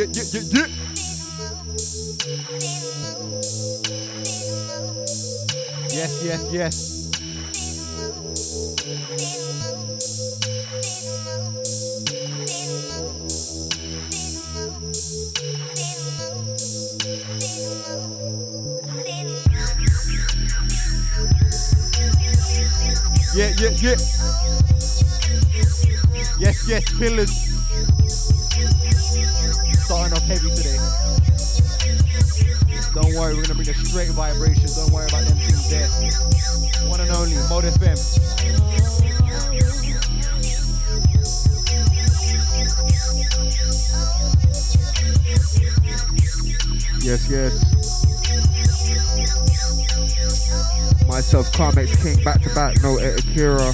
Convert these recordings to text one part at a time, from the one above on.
yeah, yeah, yeah, yeah. Yes, yes, yes. Yeah, yeah, yeah. Yes, yes, pillars. Heavy today. Don't worry, we're gonna bring a straight vibration. Don't worry about them things there. One and only, Mode FM. Yes, yes. Myself, Carmex King, back to back, no Akira.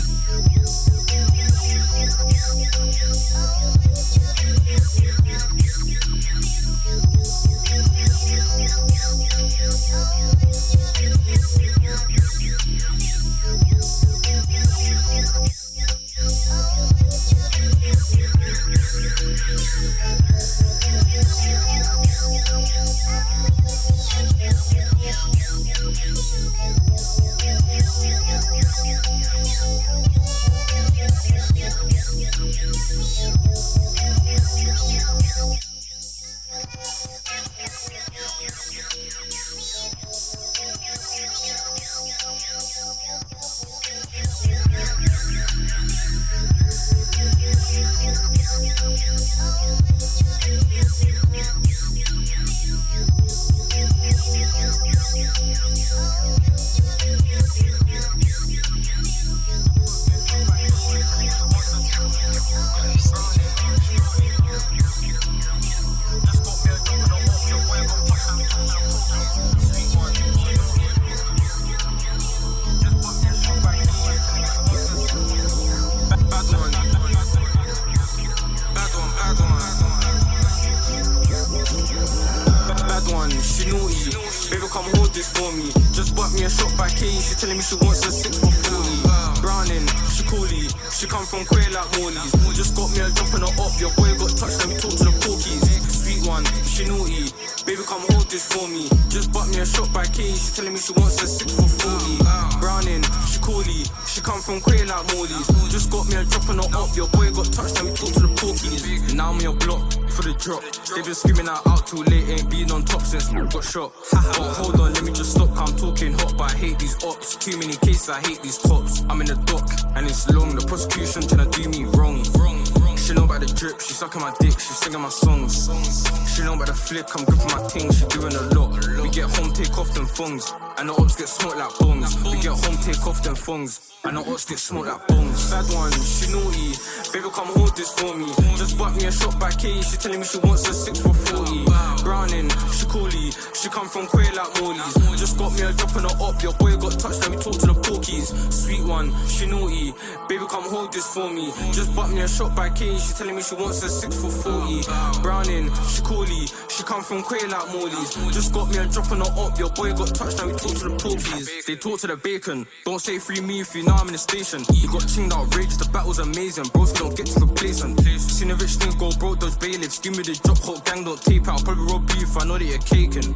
Shot by K. She telling me she wants a six for 40. Browning, she coolie. She come from Quay like Morley's. Just got me a drop on the up. Your boy got touched, let we talk to the porkies. They talk to the bacon. Don't say free me if you know I'm in the station. You got chinged outrageous, the battle's amazing. Bros don't get to complacent. Seen a rich thing go broke, those bailiffs. Give me the drop, hot gang don't tape out. Probably rob beef, I know that you're caking.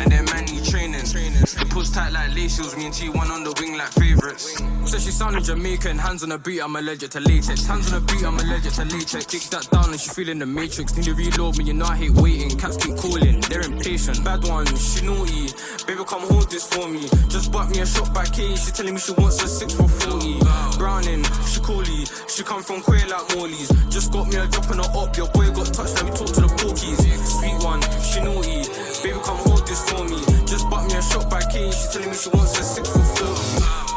And then man, you training. The push tight like laces, me and T1 on the wing like favourites. Says she sounding Jamaican, hands on the beat, I'm allergic to latex. Hands on the beat, I'm allergic to latex. Kick that down and she feeling the matrix. Need to reload me, you know I hate waiting. Cats keep calling, they're impatient. Bad one, she naughty. Baby, come hold this for me. Just bought me a shot by K, she telling me she wants a six for 40. Browning, she coolie. She come from queer like Morley's. Just got me a drop on the up. Your boy got touched, let me talk to the porkies. Sweet one, she naughty. Baby, come hold this for me. Just bought me a shot by K, she telling me she wants a six for 40.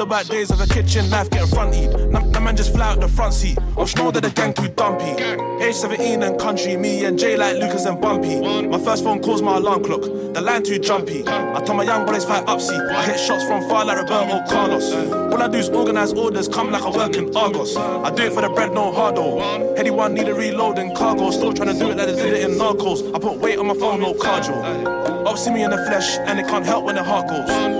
Remember back days of a kitchen knife getting fronty. Now, man just fly out the front seat. Off snow that the gang too dumpy. Age 17 and country, me and Jay like Lucas and Bumpy. My first phone calls my alarm clock. The line too jumpy. I tell my young boys fight upsy. I hit shots from far like Roberto Carlos. All I do is organize orders, come like I work in Argos. I do it for the bread, no hardo. Heady one need a reload in cargo. Still trying to do it like they did it in Narcos. I put weight on my phone, no cardio. Up see me in the flesh, and it can't help when the heart goes.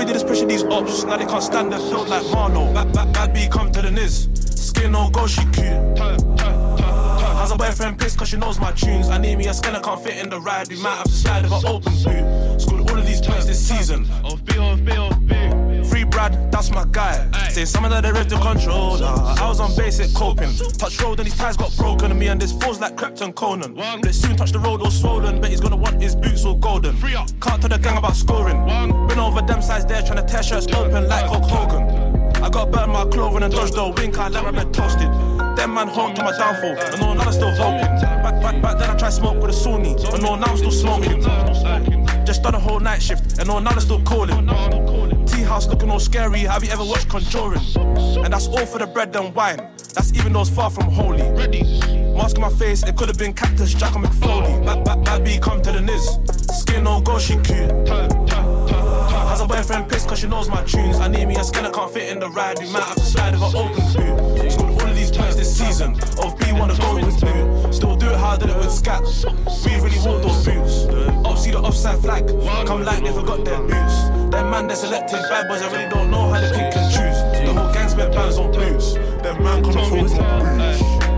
All we did is pressure these ops, now they can't stand the field like Marno. Bad, bad, bad B come to the Niz. Skin no go, she cute. How's a boyfriend pissed cause she knows my tunes? I need me a skin, I can't fit in the ride. We might have to slide with an open boot. Scored all of these points this season. Off B, off B, off B. Free Brad, that's my guy. Say some of the rest the controller. I was on basic coping. Touch road and his ties got broken. And me and this fool's like Krypton Conan. But it soon touch the road all swollen. Bet he's gonna want his boots all golden. Can't tell the gang about scoring. One. Been over them sides there trying to tear shirts open like Hulk Hogan. I got burnt my clothing and dodged the wink, I let my bed toasted. Them man honked to my downfall, and no, now I'm still hoping. Back, back, back then I tried smoke with a Sony, and no, now I'm still smoking. Just done a whole night shift, and no, now they're still calling. House looking all scary, have you ever watched Conjuring? And that's all for the bread and wine, that's even though it's far from holy. Mask on my face, it could have been Cactus Jack or Mick Foley. Back, back, back, B, come to the Niz. Skin no go, she cute. Has a boyfriend pissed cause she knows my tunes. I need me a skin that can't fit in the ride. We might have to slide with an open boot. Season. Of B wanna go with boot. Still do it harder it with Scat. We really want those boots. Up see the offside flag. Come like they forgot their boots. Them man they selected bad boys. I really don't know how they pick and choose. The whole gang spent bands on boots. Them man come afford boots.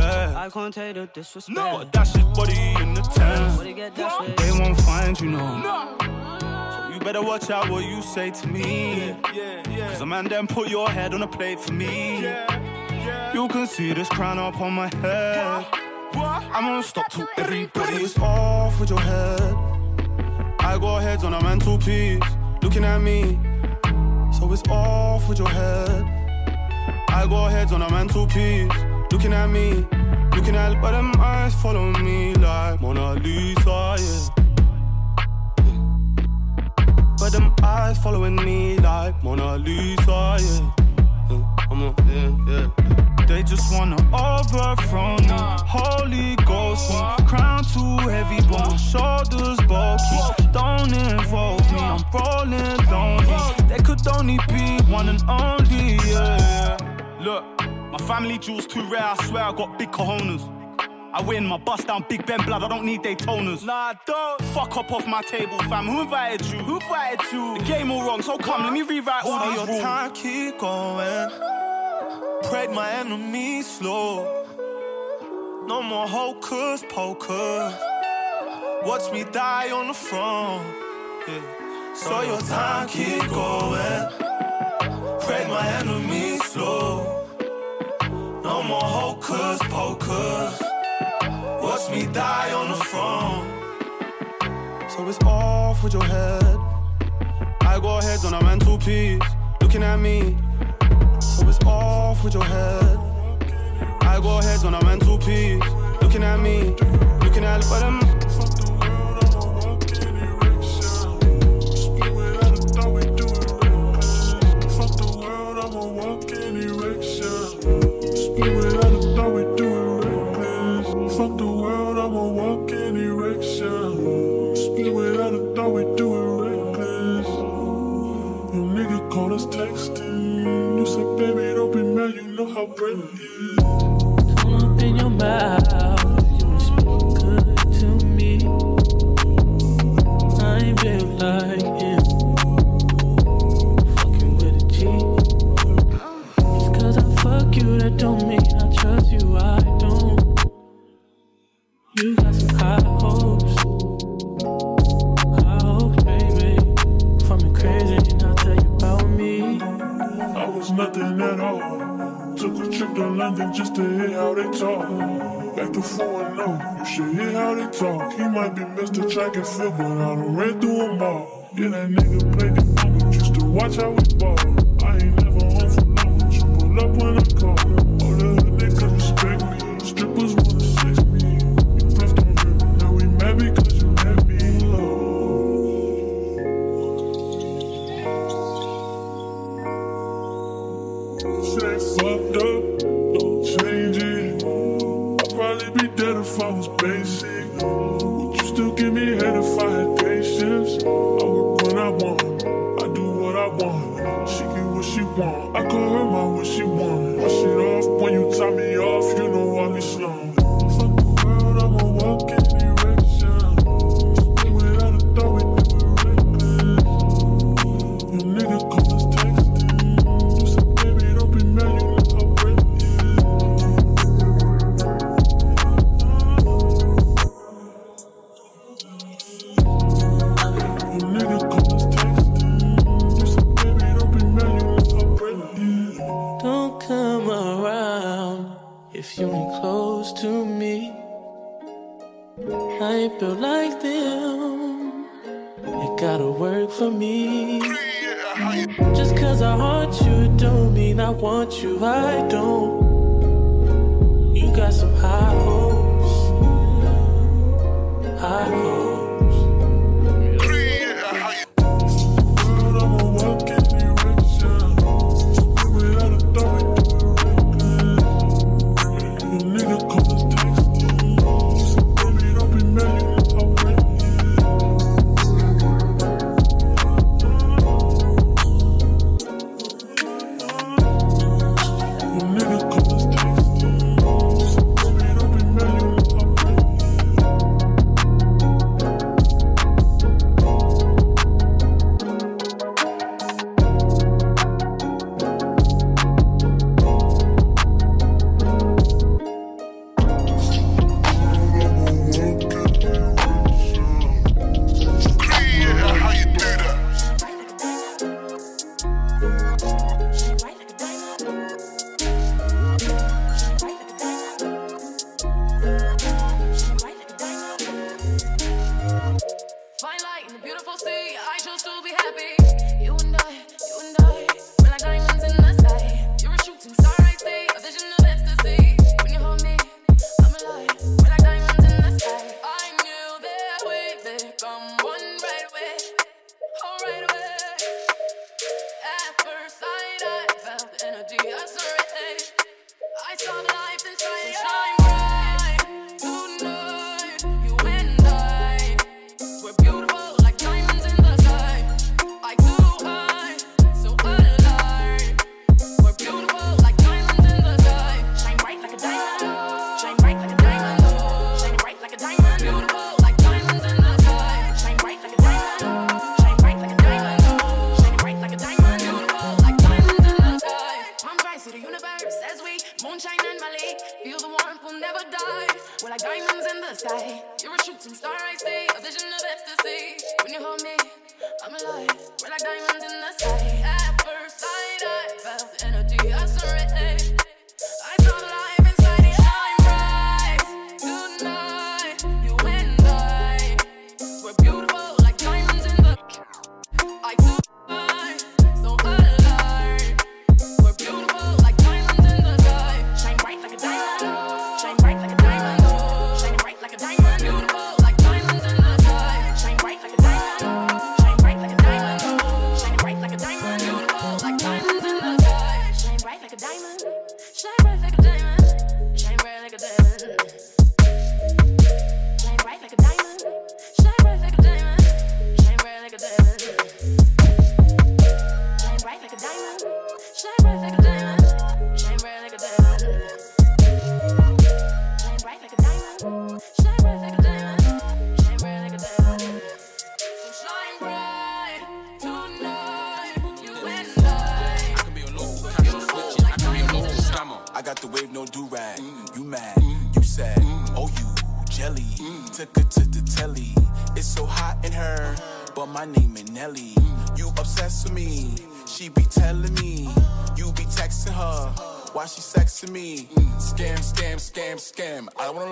I can't take the disrespect. No, dash his body in the tent. They won't find you, no. So you better watch out what you say to me. Cause a man then put your head on a plate for me. You can see this crown up on my head. I'm gonna stop till everybody's off with your head. I got heads on a mantelpiece, looking at me. So it's off with your head. I got heads on a mantelpiece, looking at me. Looking at but them eyes follow me like Mona Lisa, yeah. But them eyes following me like Mona Lisa, yeah. A, yeah, yeah. They just wanna overthrow me. Holy Ghost, me. crown too heavy, but shoulders bulky. Don't involve me, I'm rolling lonely. There could only be one and only, yeah. Look. My family jewels too rare, I swear I got big cojones. I win my bust down Big Ben blood, I don't need Daytonas. Nah, don't. Fuck up off my table, fam. Who invited you? Who invited you? The game all wrong, so come, let me rewrite all these rules. your time keep going. Prayed my enemies slow. No more hocus pocus. Watch me die on the front. Yeah. So your time keep going. Prayed my enemies slow. More hocus pocus. Watch me die on the throne. So it's off with your head. I got heads on a mantelpiece, looking at me. So it's off with your head. I got heads on a mantelpiece, looking at me, looking at but them. How brave Diamonds in the sky. You're a shooting star, I see. A vision of ecstasy. When you hold me, I'm alive. We're like diamonds in the sky. At first sight, I fell.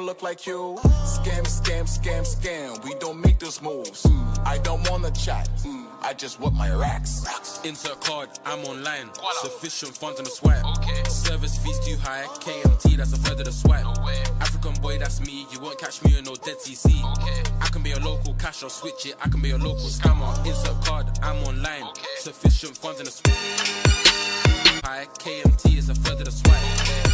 look like you. Scam, scam, scam, scam. We don't make those moves. I don't wanna chat. I just want my racks. Insert card, I'm online. Sufficient funds on the swipe. Okay. Service fees too high. KMT, that's a further of the swipe. African boy, that's me. You won't catch me in no dead CC. Okay. I can be a local cash or switch it. I can be a local scammer. Insert card, I'm online. Sufficient funds in the swipe. High KMT is a third the swipe. Okay.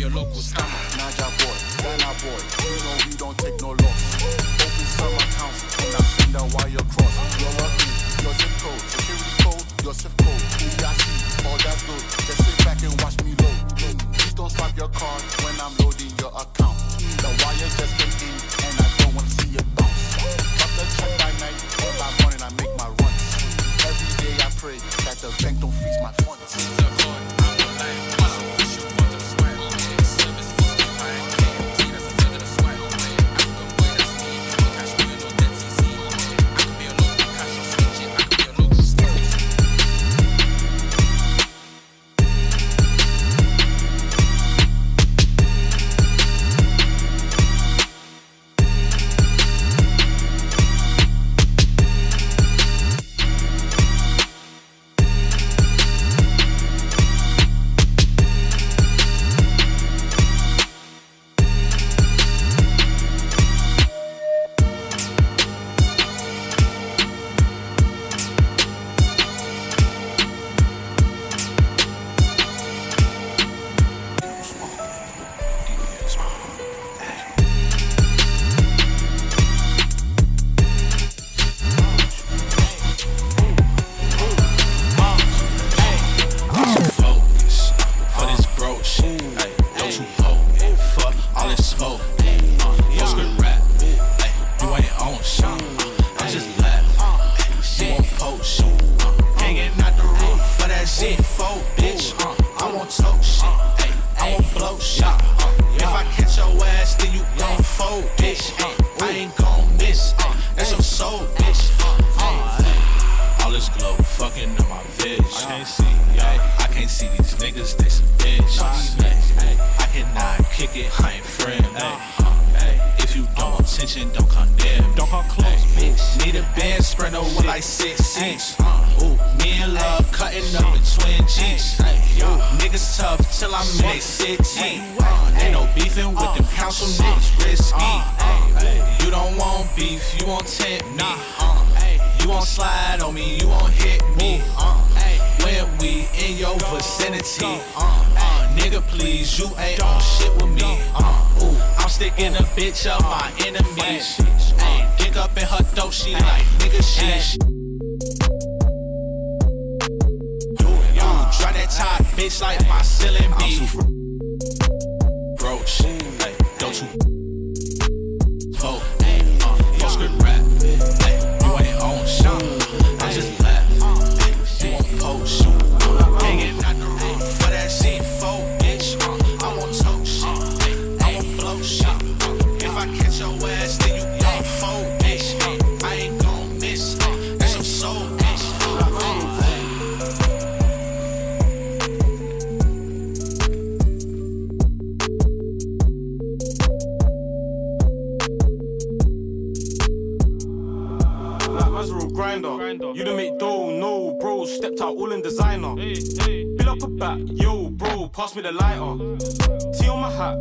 Be a local scammer. Naija boy, Ghana boy, you know we don't take no loss. Open some accounts and I send a wire across. You're a E, your zip code, security code, your zip code, EIC, all that's good. Just sit back and watch me load. Please don't swipe your card when I'm loading your account. The wire just came in and I don't wanna see it bounce. Drop the check by night, or by morning I make my runs. Every day I pray that the bank don't freeze my funds. Like six seats. Ooh, me and love cutting up in twin G's. Niggas tough till I'm in they city. Uh, Ain't no beefing with them council niggas risky. You don't want beef, you want tempt me. Uh, you won't slide on me, you won't hit me. Uh, when we in your vicinity, uh, uh, nigga, please, you ain't on shit with me. Uh, ooh, I'm sticking a bitch up my enemies. Ay, up in her throat, she like nigga shit. Try that top bitch like my ceiling beef. Bro, shit, ay, don't you Oh, You done make dough, no, bro. Stepped out all in designer. Bill up a back, yo, bro. Pass me the lighter. T on my hat.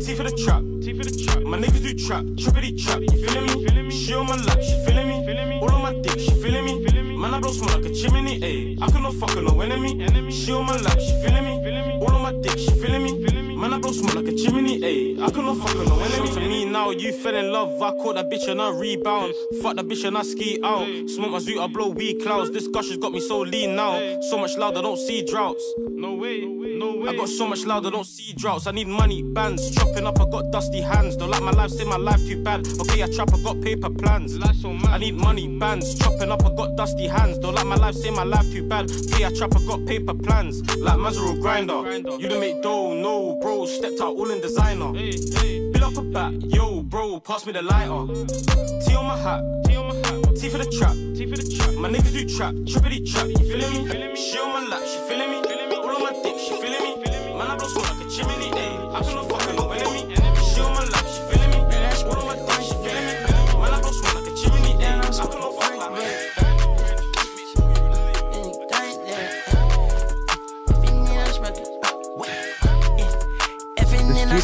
T for the trap. T for the trap. My niggas do trap. Trippity trap. You feeling me? She on my lap. She feeling me? All on my dick. She feeling me? Man, I blow smoke like a chimney. Ayy, I cannot fuck with no enemy. She on my lap. She feeling me? All on my dick. She feeling me? Man, I blow smoke like a chimney. Ayy, I cannot fuck with no enemy. To me now, you fell in love. I caught that bitch and I rebound. Fuck that bitch and I ski out. Smoke my zoot, I blow weed clouds. This gush has got me so lean now. So much loud, I don't see droughts. No way, no way. I got so much loud, I don't see droughts. I need money, bands. Chopping up, I got dusty hands. Don't like my life, say my life too bad. Okay, I trap, I got paper plans. I need money, bands. Chopping up, I got dusty hands. Don't like my life, say my life too bad. Okay, I trap, I got paper plans. Like Mazero grinder. You done make dough, no, bro. Stepped out all in designer. Bill up a back, yo, bro. Pass me the lighter. T on my hat. T for the trap. T for the trap. My niggas do trap. Trippity trap. You feeling me? She on my lap. She feeling me?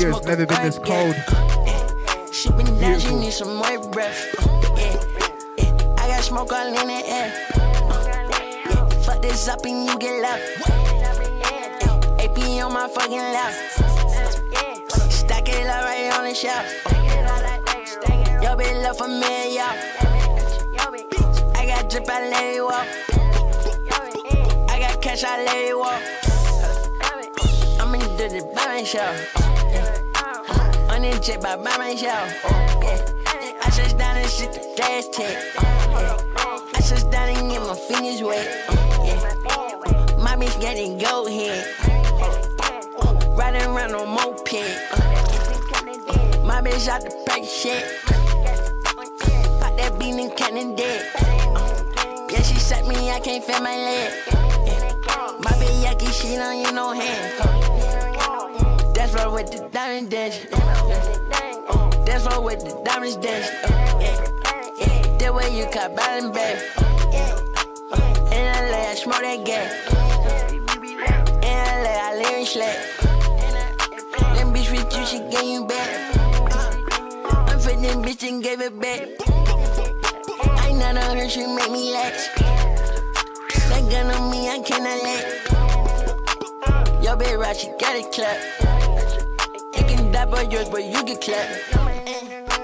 Studio's never been this cold. Eh, she been down, she need some more breath. Yeah, yeah. I got smoke all in the air. Eh, fuck this up and you get left. AP on my fucking left. Stack it up right on the shelf. Yo, bitch, love for me, yo. I got drip, I let it walk. I got cash, I let it walk. I'm in the dirty by this jet by by myself. Yeah. I just down and shit the gas tech. Oh, I just down and get my fingers wet. Oh, yeah. My bitch getting go head. Oh, riding around on moped. My bitch out the pack shit. Pop that bean and cannon dead. Yeah, she set me, I can't feel my leg. My bitch yucky, she don't use no hand. That's right with the diamond. That's right with the diamonds. Yeah. That way you cut bottom back. In LA, I smoke that gas. In LA, I live in slack. Them bitch with you, she gave you back. I'm fit them bitch and gave it back. I none of her, she make me lax. That gun on me, I cannot let. Yo, bitch, right, she got it clap. By yours, but you get clapped.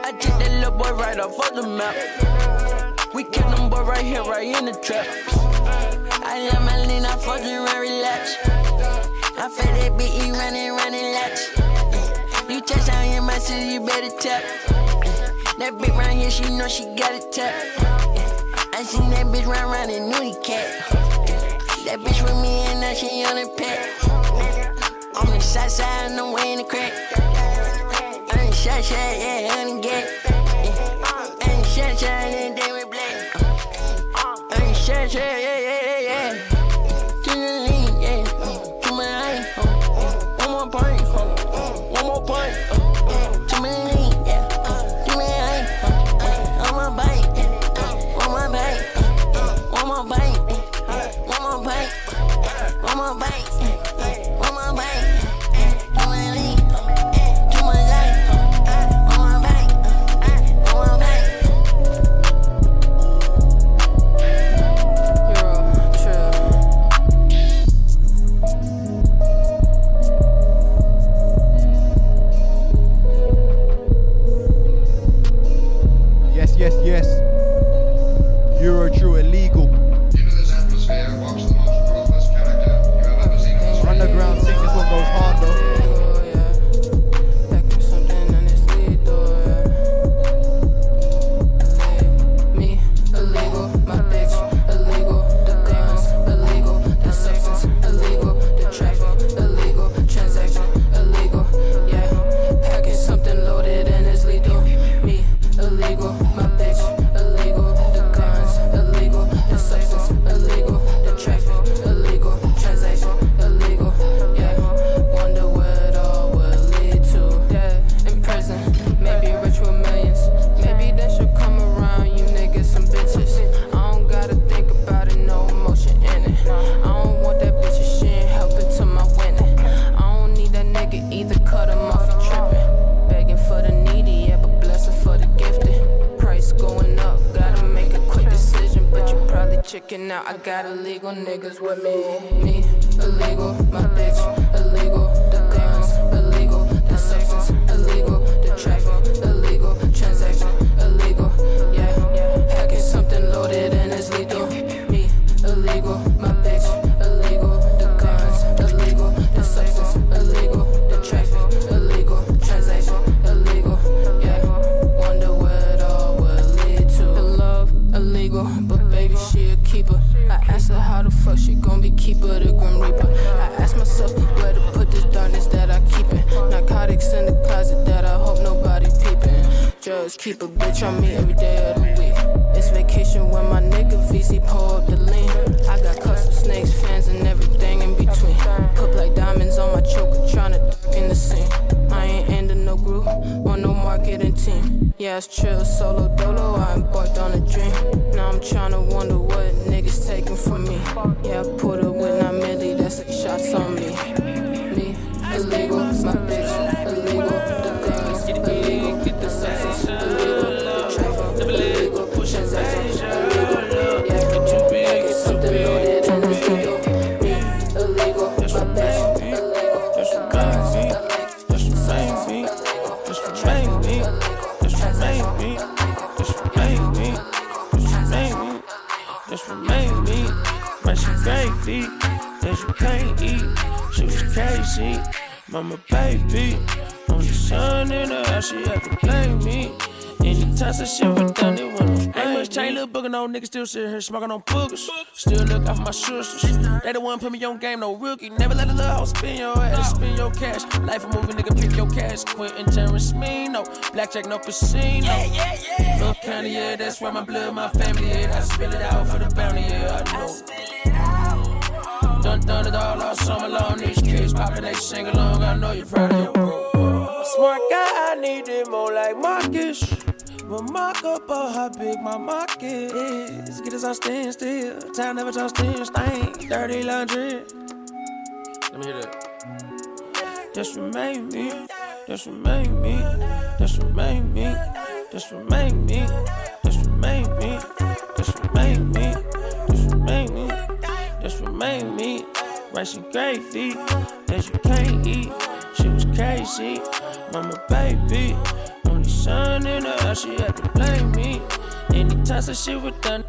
I took that little boy right off of the map. We kill them boy right here, right in the trap. I let my lean, I fuck you and relax. I feel that you running, running laps. You touch down in my city, you better tap. That bitch right here, she know she got it tap. I seen that bitch run around in nudie cat. That bitch with me and now she on the pet. On the side side, no way in the crack. Shot shot, yeah, honey get. Eh, eh. I ain't shot shot, and they with black. Ain't shot shot, yeah, yeah, yeah, yeah. To the lean, yeah. To my line, oh, oh, one more point, oh, one more point. To my lean, yeah. To my bite, one more bite, one more bite, one more bite, one more bite, one more bite. Just for me. Just for me. Just for me. Just for me. Just for me. But she gravy. That you can't eat. She was crazy. Mama, baby. On the sun in her house, she had to blame me. Anytime some shit was done, it wasn't Ain't much change, little booger, no nigga still sit here smoking on boogers. Still look out for my sisters. They the one put me on game, no rookie. Never let a little hoe spin your ass, spin your cash. Life a movie, nigga, pick your cash. Quentin Tarantino. Blackjack, no casino. Yeah, yeah, yeah. Look county, yeah, that's where my blood, my family, yeah. I spill it out for the bounty, yeah, I know. Done done it all all summer long. These kids poppin', they sing along. I know you're proud of your bro. Smart guy, I need it more like Marcus. But mark up on how big my market is. Get us on stand still. Time never turns still stain. Dirty laundry. Let me hear that. Just remain me. Just remain me. Just remain me. Just remain me. Just remain me. Just remain me. Just remain me. Remain me. Rice and gravy that you can't eat. She was crazy. Mama, baby. Only son in her she had to blame me. Anytime some shit was done.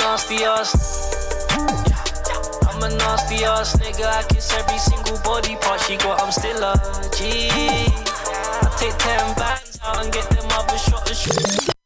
Nasty ass. I'm a nasty ass nigga. I kiss every single body part she got. I'm still a G. I take ten bands out and get them other shot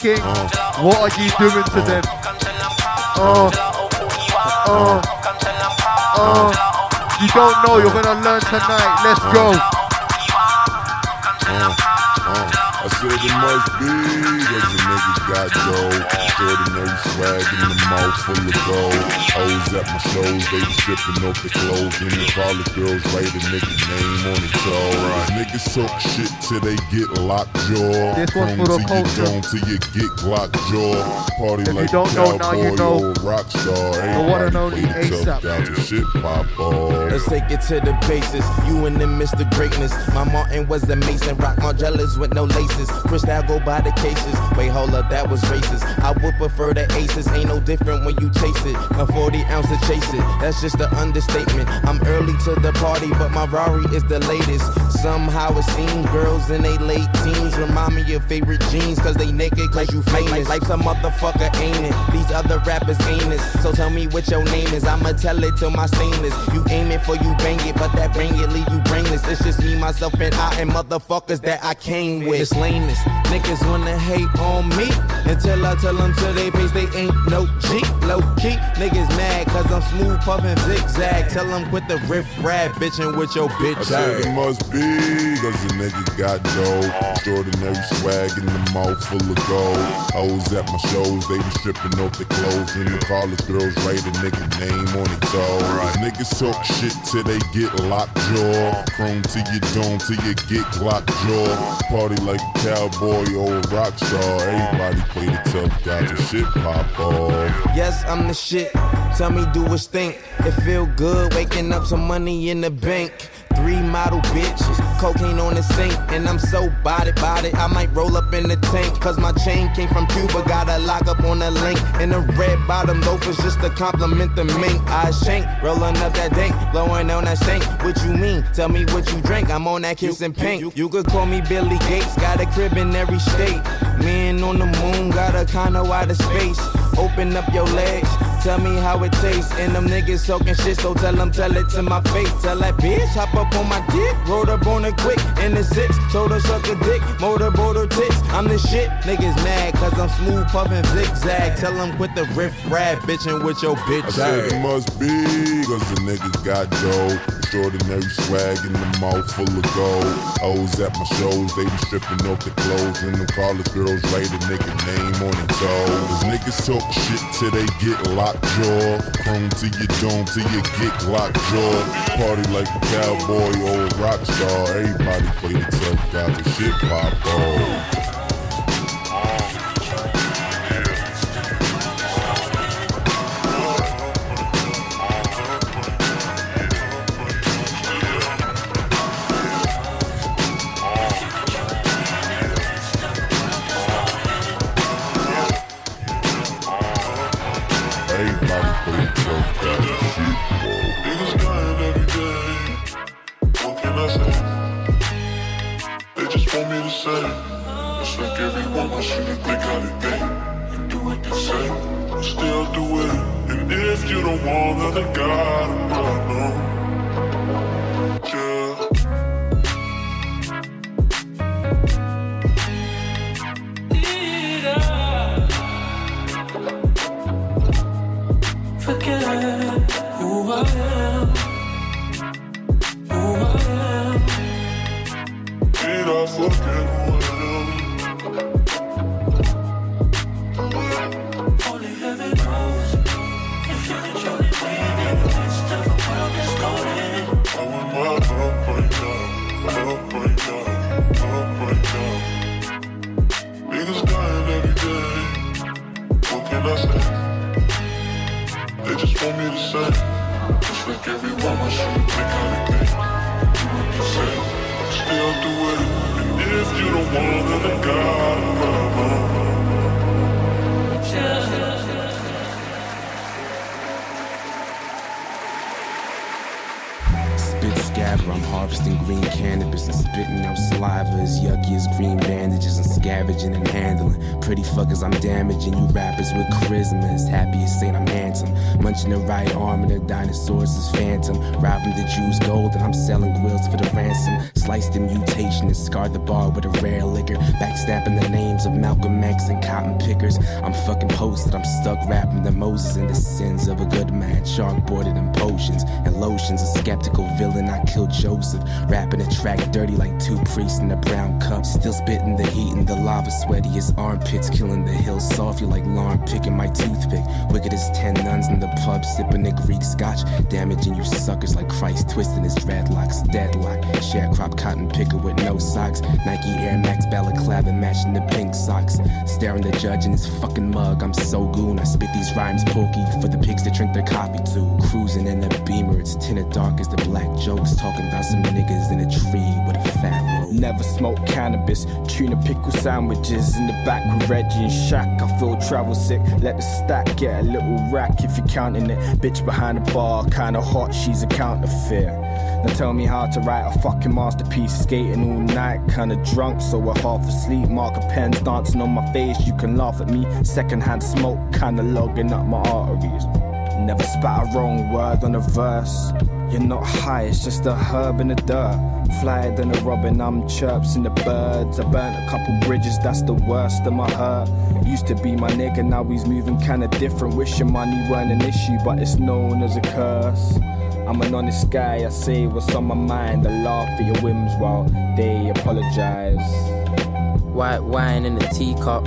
King. What are you doing to them? Oh, oh, oh. You don't know, you're gonna learn tonight. Let's go. I said it must be that the niggas got dough. Ordinary swag in the mouth full of gold. Hoes at my shows, they be stripping off the clothes. And if all the girls write a nigga name on the toe. Niggas talk shit till they get locked jaw. This one's for the Chrome till you culture. don't till you get glock jaw. Party If you like don't a know, now you know. or a rock star. The one and only Everybody tough A$AP. shit pop off. Let's take it to the basis. You and them Mr. Greatness. My Martin was a Mason. Rock Margielas with no laces. Crystal go by the cases. Wait, hold up, that was racist. I would prefer the aces. Ain't no different when you chase it. A 40 ounce to chase it. That's just an understatement. I'm early to the party, but my Rari is the latest. Somehow it seems girls in they late teens remind me of favorite jeans. Cause they naked, cause you famous. Life's a motherfucker, ain't it? These other rappers ain't it. So tell me what your name is. I'ma tell it to my stainless. You aim it for you bang it, but that bang it leave you brainless. It's just me, myself, and I, and motherfuckers that I came with. It's lameness. Niggas wanna hate on me until I tell them to they face they ain't no G. Low key, niggas mad cause I'm smooth puffin' zigzag. Tell them quit the riff rap bitchin' with your bitch. I bitch said it must be Cause the nigga got dough Extraordinary swag in the mouth full of gold. Hoes at my shows, they be stripping off the clothes. And the college girls write a nigga name on it toe Niggas talk shit till they get locked jaw. Chrome till you don't till you get locked jaw. Party like a cowboy or a rock star. Everybody play the tough guy till shit pop off Yes, I'm the shit. Tell me, do it stink? It feel good waking up some money in the bank. three model bitches. Cocaine on the sink, and I'm so body body. I might roll up in the tank, cause my chain came from Cuba. Got a lock up on the link. And the red bottom loafers just to compliment the mink. I shank, rolling up that dank, blowing on that stank. What you mean? Tell me what you drink. I'm on that kissing pink. You could call me Billy Gates, got a crib in every state. Man on the moon, got a kinda wider space. Open up your legs. Tell me how it tastes. And them niggas talking shit, so tell them, tell it to my face. Tell that bitch, hop up on my dick. Rolled up on it quick. In the six, told her suck a dick. Motorboat her tits. I'm the shit. Niggas mad, cause I'm smooth puffin' zigzag. Tell them quit the riff rap, bitchin' with your bitch. I said it must be, cause the niggas got dough. Extraordinary swag in the mouth full of gold. Hoes at my shows, they be stripping off the clothes. And the college girls write a nigga name on their toes. Niggas talk shit till they get locked jaw. Chrome to your dome till you get locked jaw. Party like a cowboy or a rock star. Everybody play the tough guy, the shit pop off. It's like everyone wants you to think how they think. And do what they say. Still do it. And if you don't another God, I know. Yeah. Forget who I am. I say? They just want me to say. Just like everyone you to think how they think. Do what they say. Still do it. And if you don't want another God, Spit I'm harvesting green cannabis and spitting out saliva as yucky as green bandages and scavenging and handling. Pretty fuckers, I'm damaging you rappers with charisma. As happy as Saint, I'm handsome. Munching the right arm and the dinosaurs is phantom. Robbing the Jews gold and I'm selling grills for the ransom. Sliced the mutation and scarred the bar with a rare liquor. Backstabbing the names of Malcolm X and cotton pickers. I'm fucking posted, I'm stuck rapping the Moses and the sins of a good man. Chalkboarded in potions and lotions. A skeptical villain, I killed Joseph. Rapping a track dirty like two priests in a brown cup. Still spitting the heat and the lava sweaty as armpits. Killing the hill softly like lawn picking my toothpick. Wicked as ten nuns in the pub sipping the Greek scotch. Damaging you suckers like Christ twisting his dreadlocks. Deadlock. Sharecrop cotton picker with no socks. Nike Air Max balaclava matching the pink socks. Staring the judge in his fucking mug. I'm so goon. I spit these rhymes pokey for the pigs to drink their coffee to. Cruising in a beamer. It's tinted dark as the black jokes. Talking about some niggas in a tree with a fat. Never smoked cannabis. Tuna pickle sandwiches in the back with Reggie and Shaq. I feel travel sick. Let the stack get a little rack if you're counting it. Bitch behind the bar, kinda hot, she's a counterfeit. Now tell me how to write a fucking masterpiece. Skating all night, kinda drunk, so we're half asleep. Marker pens dancing on my face. You can laugh at me. Secondhand smoke, kinda logging up my arteries. Never spat a wrong word on a verse. You're not high, it's just a herb in the dirt. Flyer than a robin, I'm chirps in the birds. I burnt a couple bridges, that's the worst of my hurt. Used to be my nigga, now he's moving kinda different. Wishing money weren't an issue, but it's known as a curse. I'm an honest guy, I say what's on my mind. I laugh at your whims while they apologize. White wine in a teacup.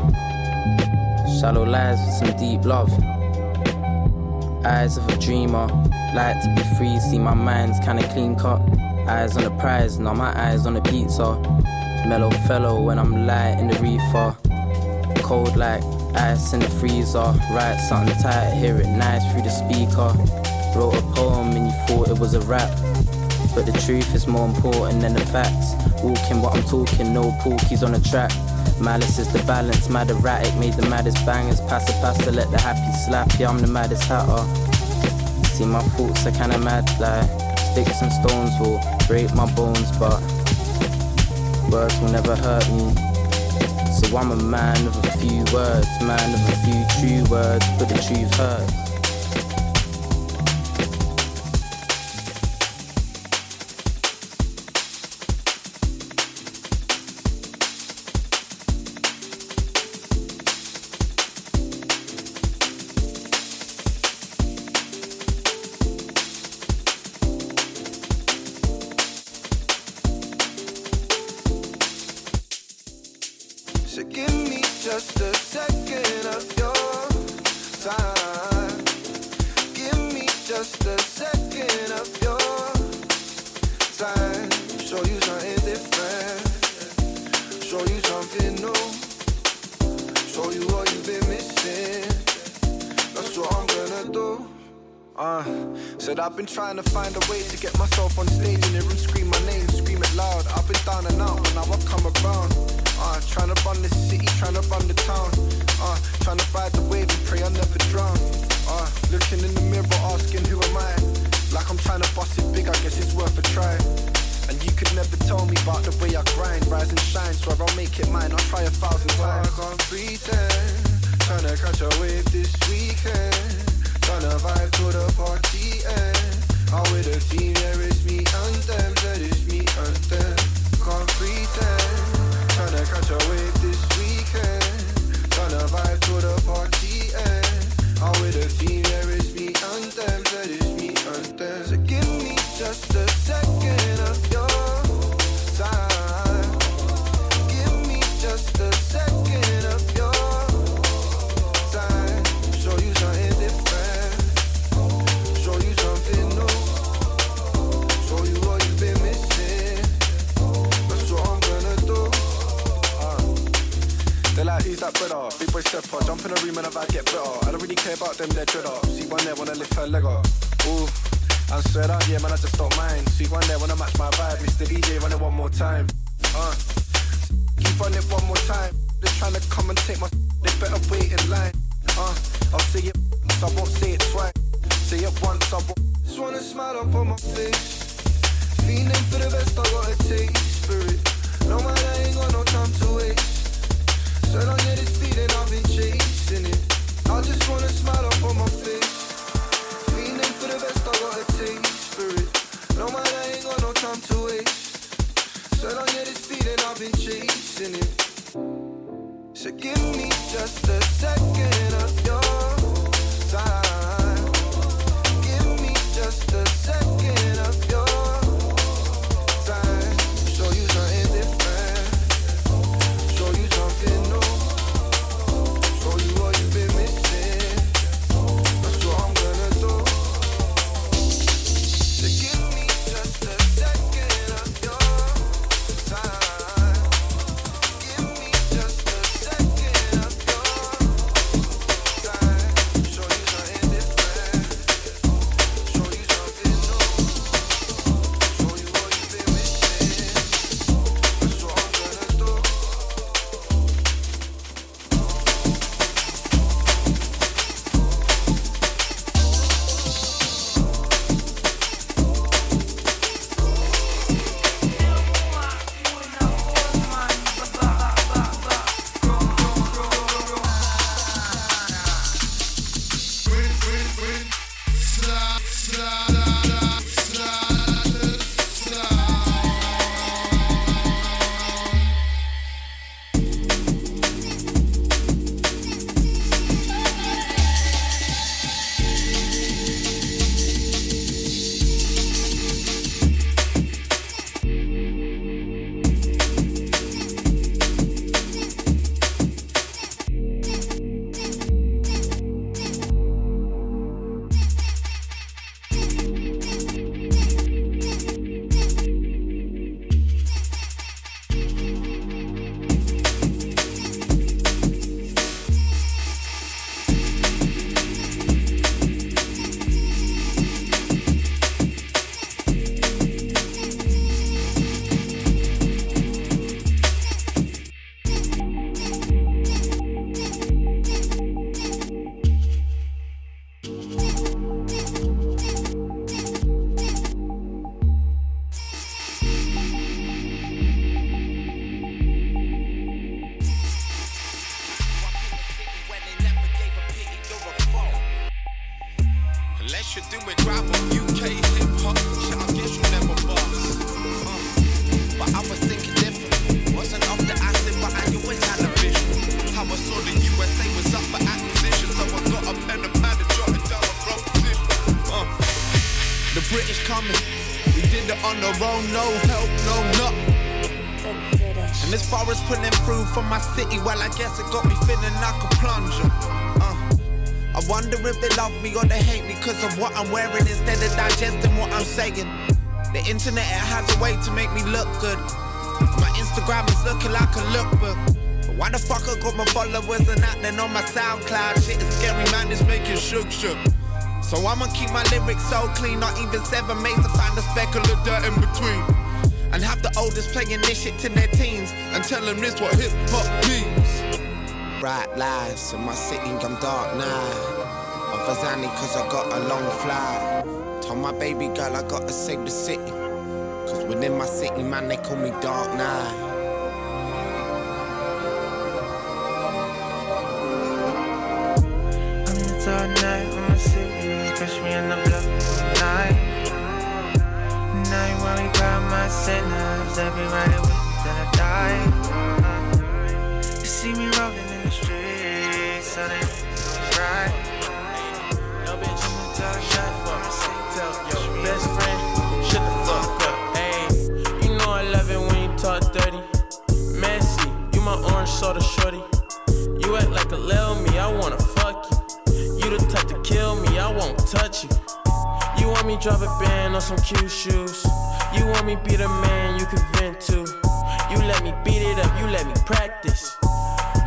Shallow lies with some deep love. Eyes of a dreamer. Like to be free, see my mind's kinda clean cut. Eyes on the prize, now my eyes on the pizza. Mellow fellow when I'm light in the reefer. Cold like ice in the freezer. Write something tight, hear it nice through the speaker. Wrote a poem and you thought it was a rap. But the truth is more important than the facts. Walking what I'm talking, no porkies on the track. Malice is the balance, mad erratic, made the maddest bangers. Pass a pass to let the happy slap. Yeah, I'm the maddest hatter. See, my thoughts are kinda mad, like sticks and stones will break my bones, but words will never hurt me. So I'm a man of a few words, man of a few true words, but the truth hurts. Been trying to find a way to get myself on more time. Uh. Keep on it one more time. They're trying to come and take my. They better wait in line. Uh. I'll say it, so I won't say it twice. Say it once, I won't. Just wanna smile up on my face. Feeling for the best, I gotta take spirit. No man, I ain't got no time to waste. So don't get this feeling, I've been chasing it. I just wanna smile up on my face. Feeling for the best, I gotta take spirit. No man, I ain't got no time to waste. So don't get this feeling, I've been chasing it. So give me just a second of your time. Because of what I'm wearing instead of digesting what I'm saying. The internet has a way to make me look good. My Instagram is looking like a lookbook. But why the fuck I got my followers and then on my SoundCloud? Shit is scary, man, it's making shook shook. So I'ma keep my lyrics so clean, not even seven mates to find a speckle of dirt in between. And have the oldest playing this shit to their teens and tell them this what hip hop means. Bright lights in my city, I'm dark night. A cause I got a long flight. Told my baby girl I gotta save the city. Cause within my city, man, they call me Dark Knight. Dark night on my city, catch me in the blood night. Night when we grab my sinners, they be riding I die. Uh, you see me rolling in the streets, so they right. Best friend, shut the fuck up. Ayy, you know I love it when you talk dirty. Messy, you my orange soda shorty. You act like a little me, I wanna fuck you. You the type to kill me, I won't touch you. You want me drop a band on some cute shoes. You want me be the man you vent to. You let me beat it up, you let me practice.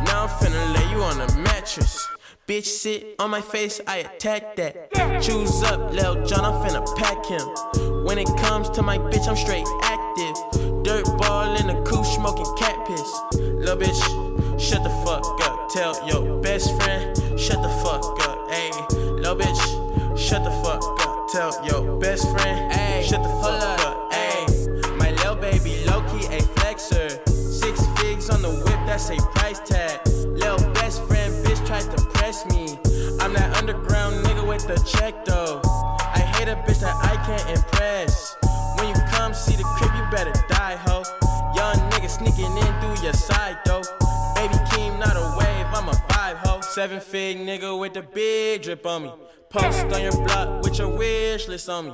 Now I'm finna lay you on a mattress. Bitch sit on my face, I attack that. Choose up, Lil Jon, I'm finna pack him. When it comes to my bitch, I'm straight active. Dirt ball in the coupe, smoking cat piss. Lil bitch, shut the fuck up. Tell your best friend, shut the fuck up. Ayy, lil bitch, shut the fuck up. Tell your best friend, ayy, shut the fuck up. Ayy, my lil baby low key a flexer. Six figs on the whip, that's a price tag. Lil press me. I'm that underground nigga with the check though. I hate a bitch that I can't impress. When you come see the crib, you better die, ho. Young nigga sneaking in through your side though. Baby Keem, not a wave, I'm a vibe, ho. Seven fig nigga with the big drip on me. Post on your block with your wish list on me.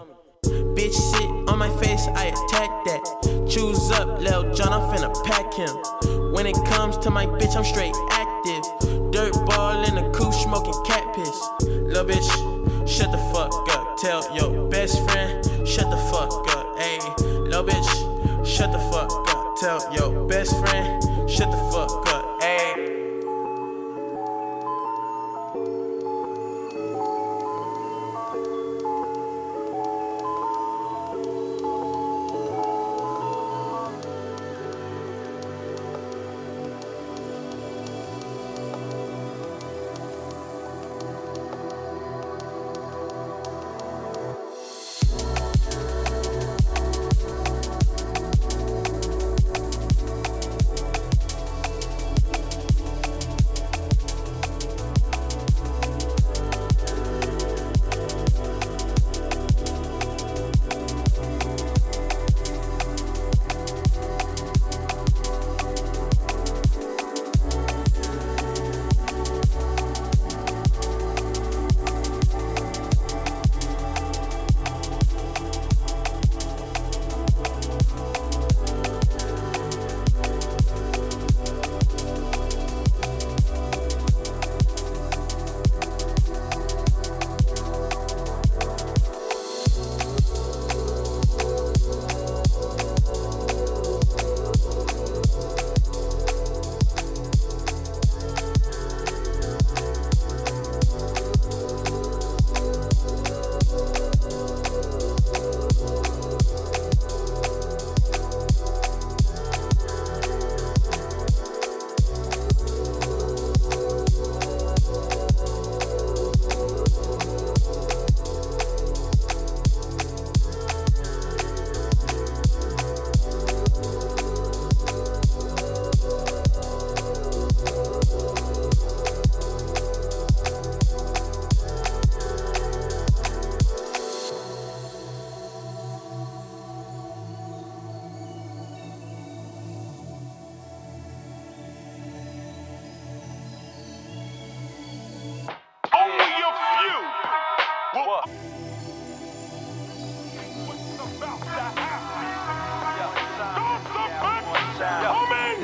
Bitch sit on my face, I attack that. Choose up, Lil Jon, I'm finna pack him. When it comes to my bitch, I'm straight active. Dirt ball in the smoking cat piss. Lil bitch, shut the fuck up. Tell your best friend, shut the fuck up. Ayy, lil bitch, shut the fuck up. Tell your best friend,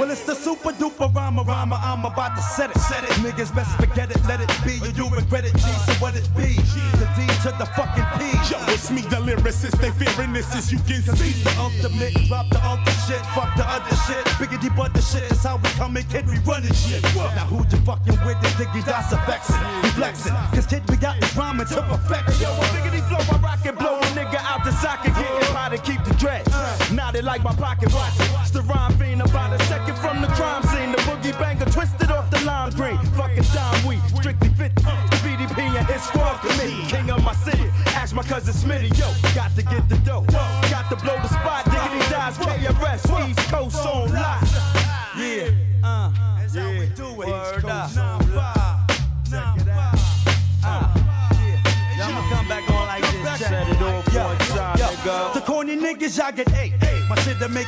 Well, it's the super duper rhymer, rhymer. I'm about to set it. Set it. Niggas best forget it, let it be. You, you regret it, G. So what it be? The D to the fucking P. Yo, it's me, the lyricist. They fearing this as you can see. The ultimate, drop the other shit, fuck the other shit. Biggity but the shit is how we come and kid, we running shit. Now who you fucking with? The diggy that's affecting, we flexing. Cause kid, we got this rhyming to perfection. Yo, a biggity flow, I rock and blow a nigga out the socket. Getting high to keep the dread. Knotted like my pocket watch. It's the rhyme fiend about a second crime scene. The boogie banger twisted off the lime green. Fucking dime we strictly fit. The BDP and his squad committee. King of my city. Ask my cousin Smitty. Yo, got to get the dough. Got to blow the spot. Diggity dies. KRS. East Coast on lock. Yeah. Uh, That's how we do it. Word up. Nine, five. Nine, five. Uh, yeah. I'ma come back on like this. Set it off one time, nigga. The corny niggas, y'all get eight. That make.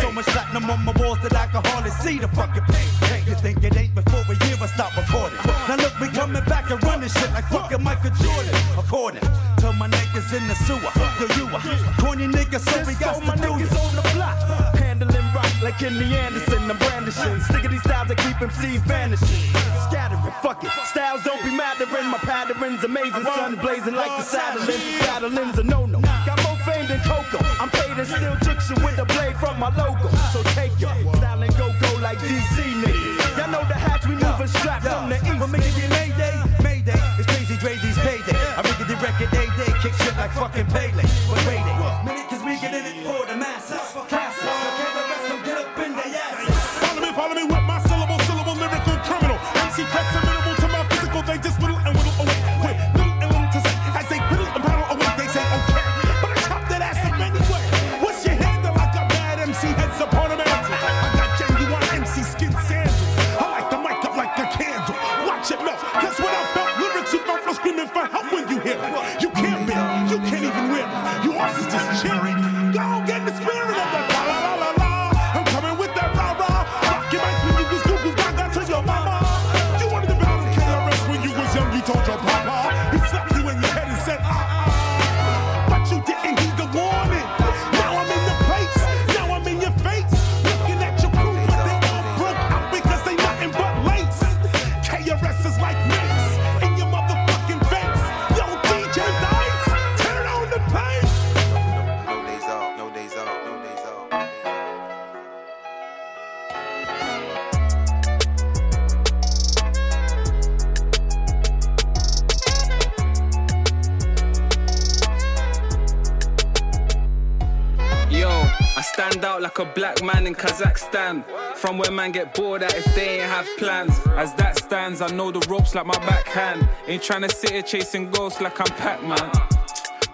So much platinum on my walls that I can hardly see the fucking paint. You think it ain't before a year I stop recording. Now look, we coming back and running shit like fucking Michael Jordan. According to my niggas in the sewer. Yo, you a corny nigga, so we got my to do niggas on the block. Handling rock like Kenny Anderson. I'm brandishing. Stickity styles that keep MCs vanishing. Scattering, fuck it. Styles don't be mattering. My pattern's amazing. Sun blazing like the saddling. Battling's a no no. Got more fame than Coco. I'm paid and still chicks you with a blade from my logo. So take your Style and go go like DC niggas. Y'all know the hats we moving strapped from the east. What make it Mayday? Mayday. It's crazy, Drazy's payday. I make it the record day day. Kick shit like fucking Pele. But where man get bored at if they ain't have plans. As that stands, I know the ropes like my backhand. Ain't trying to sit here chasing ghosts like I'm Pac Man.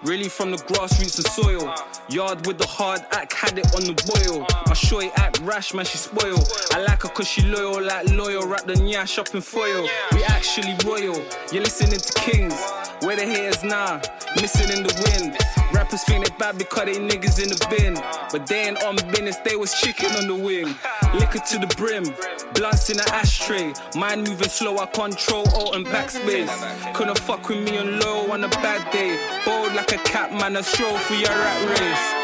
Really from the grassroots and soil. Yard with the hard act, had it on the boil. My shorty act rash, man, she spoil. I like her cause she loyal, like loyal. Wrap the nyash up in foil. We actually royal. You're listening to kings. Where the haters now? Missing in the wind. Rappers think they bad because they niggas in the bin. But they ain't on business, they was chicken on the wing. Liquor to the brim, blunts in an ashtray. Mind moving slow, I control alt and backspace. Couldn't fuck with me on low on a bad day. Bold like a cat, man, a stroll for your rat race.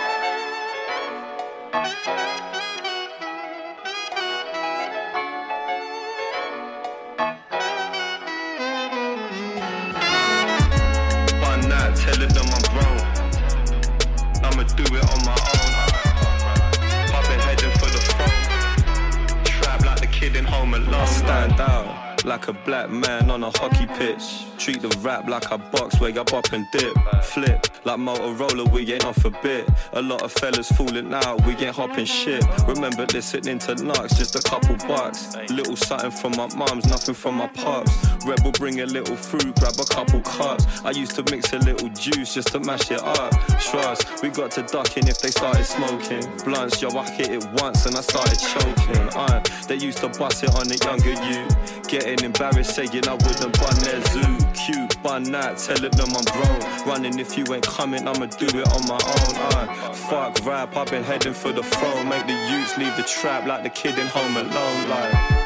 Like a black man on a hockey pitch. Treat the rap like a box where you bop and dip. Flip like Motorola, we ain't off a bit. A lot of fellas falling out, we ain't hopping shit. Remember listening to Knox, just a couple bucks. Little something from my mums, nothing from my pops. Rebel bring a little fruit, grab a couple cups. I used to mix a little juice just to mash it up. Trust, we got to ducking if they started smoking. Blunts, yo, I hit it once and I started choking. Uh, they used to bust it on the younger you. Getting embarrassed, saying I wouldn't bun their zoo. Cute, bun that, telling them I'm grown. Running if you ain't coming, I'ma do it on my own. Uh, fuck rap, I've been heading for the throne. Make the youths leave the trap like the kid in Home Alone. Like.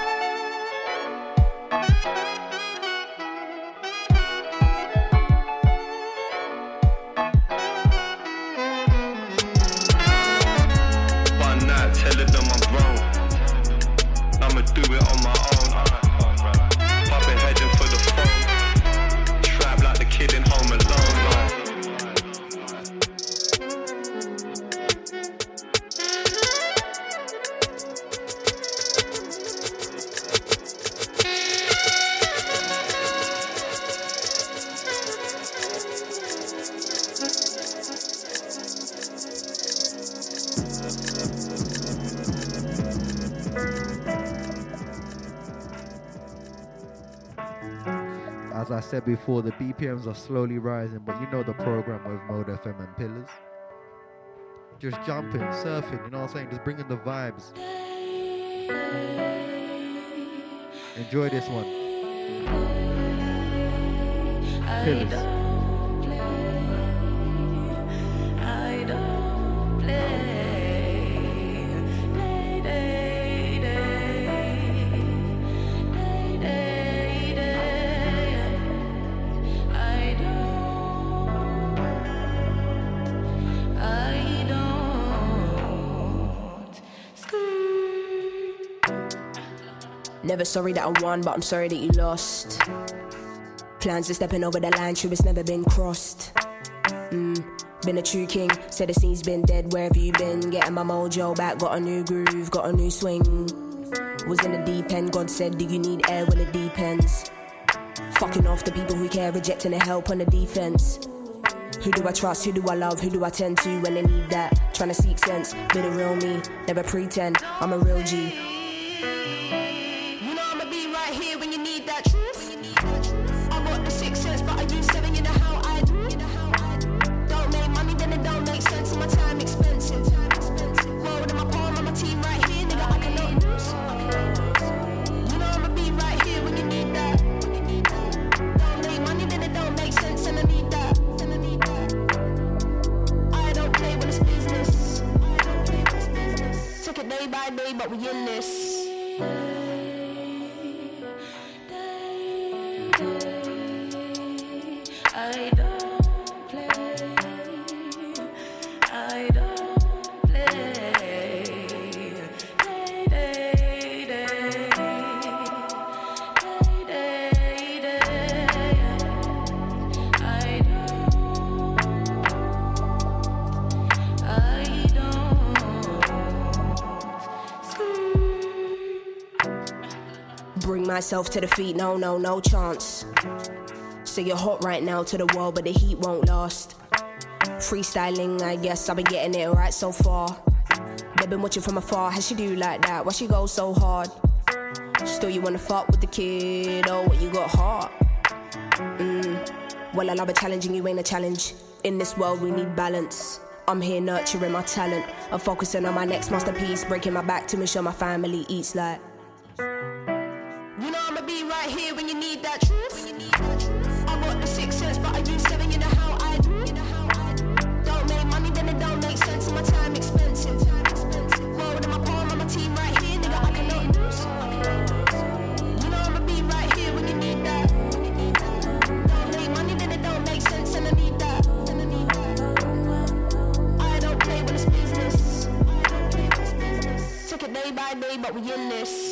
BPMs are slowly rising, but you know the program with Mode FM and Pillars. Just jumping, surfing, you know what I'm saying? Just bringing the vibes. Enjoy this one. Pillars. Never sorry that I won, but I'm sorry that you lost. Plans are stepping over the line, true, it's never been crossed. Mm, been a true king, said the scene's been dead, where have you been? Getting my mojo back, got a new groove, got a new swing. Was in the deep end, God said, Do you need air? Well, it depends. Fucking off the people who care, rejecting the help on the defense. Who do I trust? Who do I love? Who do I tend to when they need that? Trying to seek sense, be the real me, never pretend. I'm a real G. but we in this. Myself to the feet, no, no, no chance. So you're hot right now to the wall, but the heat won't last. Freestyling, I guess I've been getting it right so far. They've been watching from afar, how she do like that? Why she go so hard? Still, you wanna fuck with the kid? Oh, what you got heart? Mm. Well, I love a challenge, you ain't a challenge. In this world, we need balance. I'm here nurturing my talent. I'm focusing on my next masterpiece, breaking my back to make sure my family eats like. But we in this.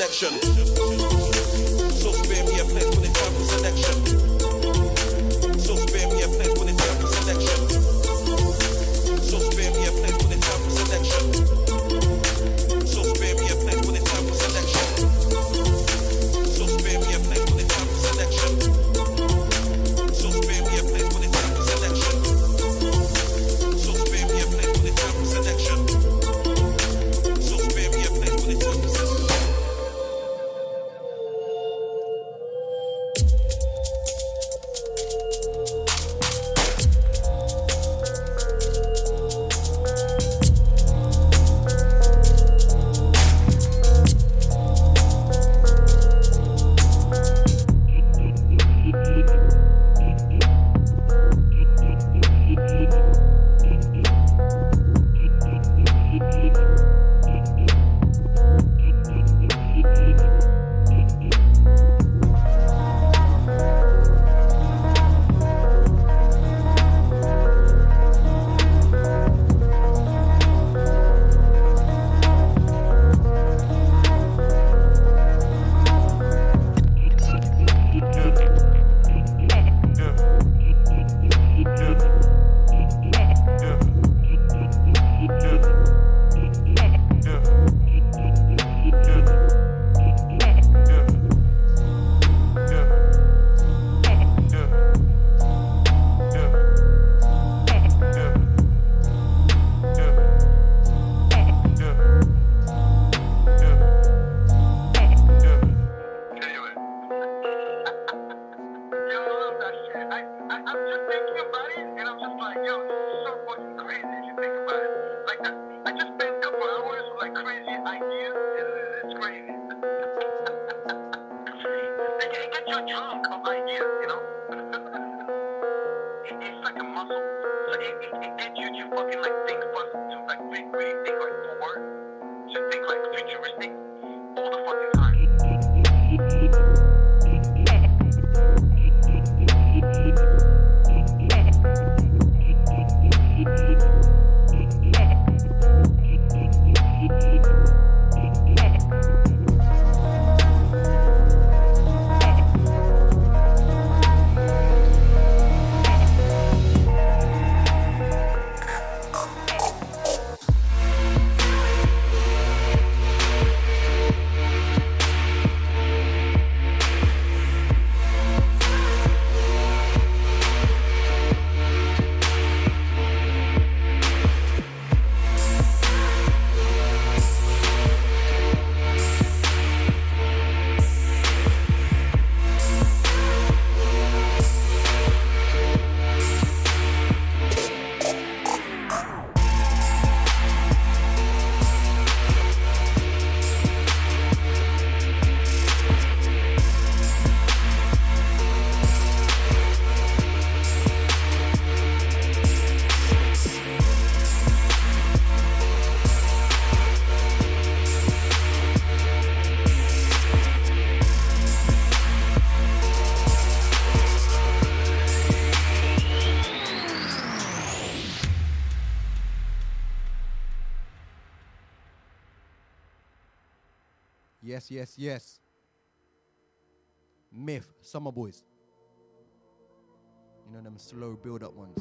connection. yes, yes. Myth, summer boys. You know them slow build up ones.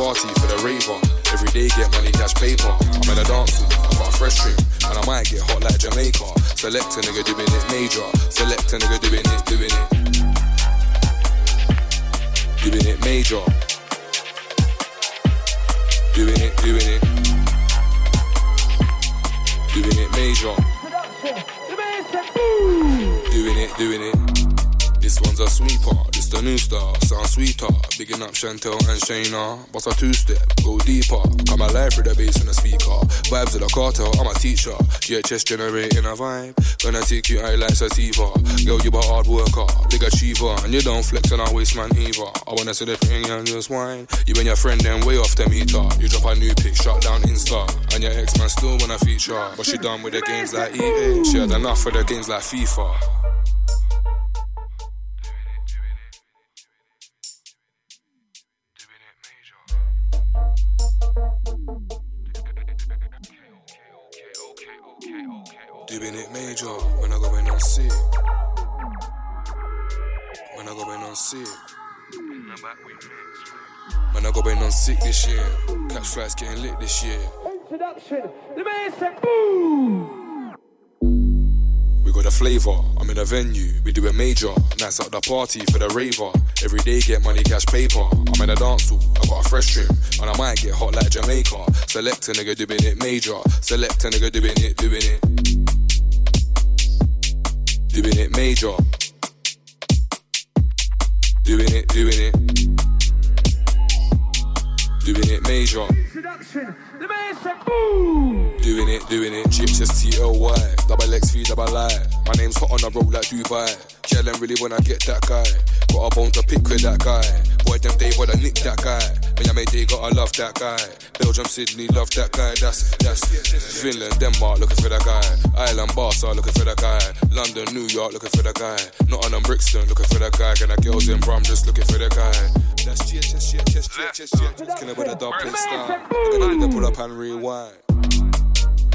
party for the raver. Every day get money, cash paper. I'm in a dance hall, I got a fresh trim, and I might get hot like Jamaica. Select a nigga doing it major. Select a nigga doing it, doing it. Doing it major. Doing it, doing it. Doing it major. Doing it, doing it. This one's a sweeper Chantel and Shayna. Boss a two step, go deeper. Come alive through the bass on the speaker. Vibes of the cartel, I'm a teacher. GHS generating a vibe. Gonna take you out like sativa. Girl, you're a hard worker, big achiever. And you don't flex on our waist, man, either. I wanna see the thing and just wine. You and your friend then way off the meter. You drop a new pic, shut down Insta. And your ex man still wanna feature. But she done with the games like EA. She had enough for the games like FIFA. Flights getting lit this year. Introduction. The man said, boom. We got a flavor, I'm in a venue, we do it major. Nights at the party for the raver. Every day get money, cash paper. I'm in a dance hall, I got a fresh trim, and I might get hot like Jamaica. Select a nigga doing it major, select a nigga doing it, doing it. Doing it major. Doing it, doing it. Doing it major. Introduction. The man said, ooh. Doing it, doing it. Chips S T L Y. Double X V double I. My name's hot on the road like Dubai. Chillin' really I get that guy. Got a bone to pick with that guy. Boy, them day wanna nick that guy. My day gotta love that guy. Belgium, Sydney, love that guy. That's that's Finland, Denmark, looking for that guy. Ireland, Barca, looking for that guy. London, New York, looking for that guy. Nottingham, Brixton, looking for that guy. Got girls in Brum, just looking for that guy. That's GHS, GHS, GHS, GHS. Killing with a dub style. I got a nigga pull up and rewind.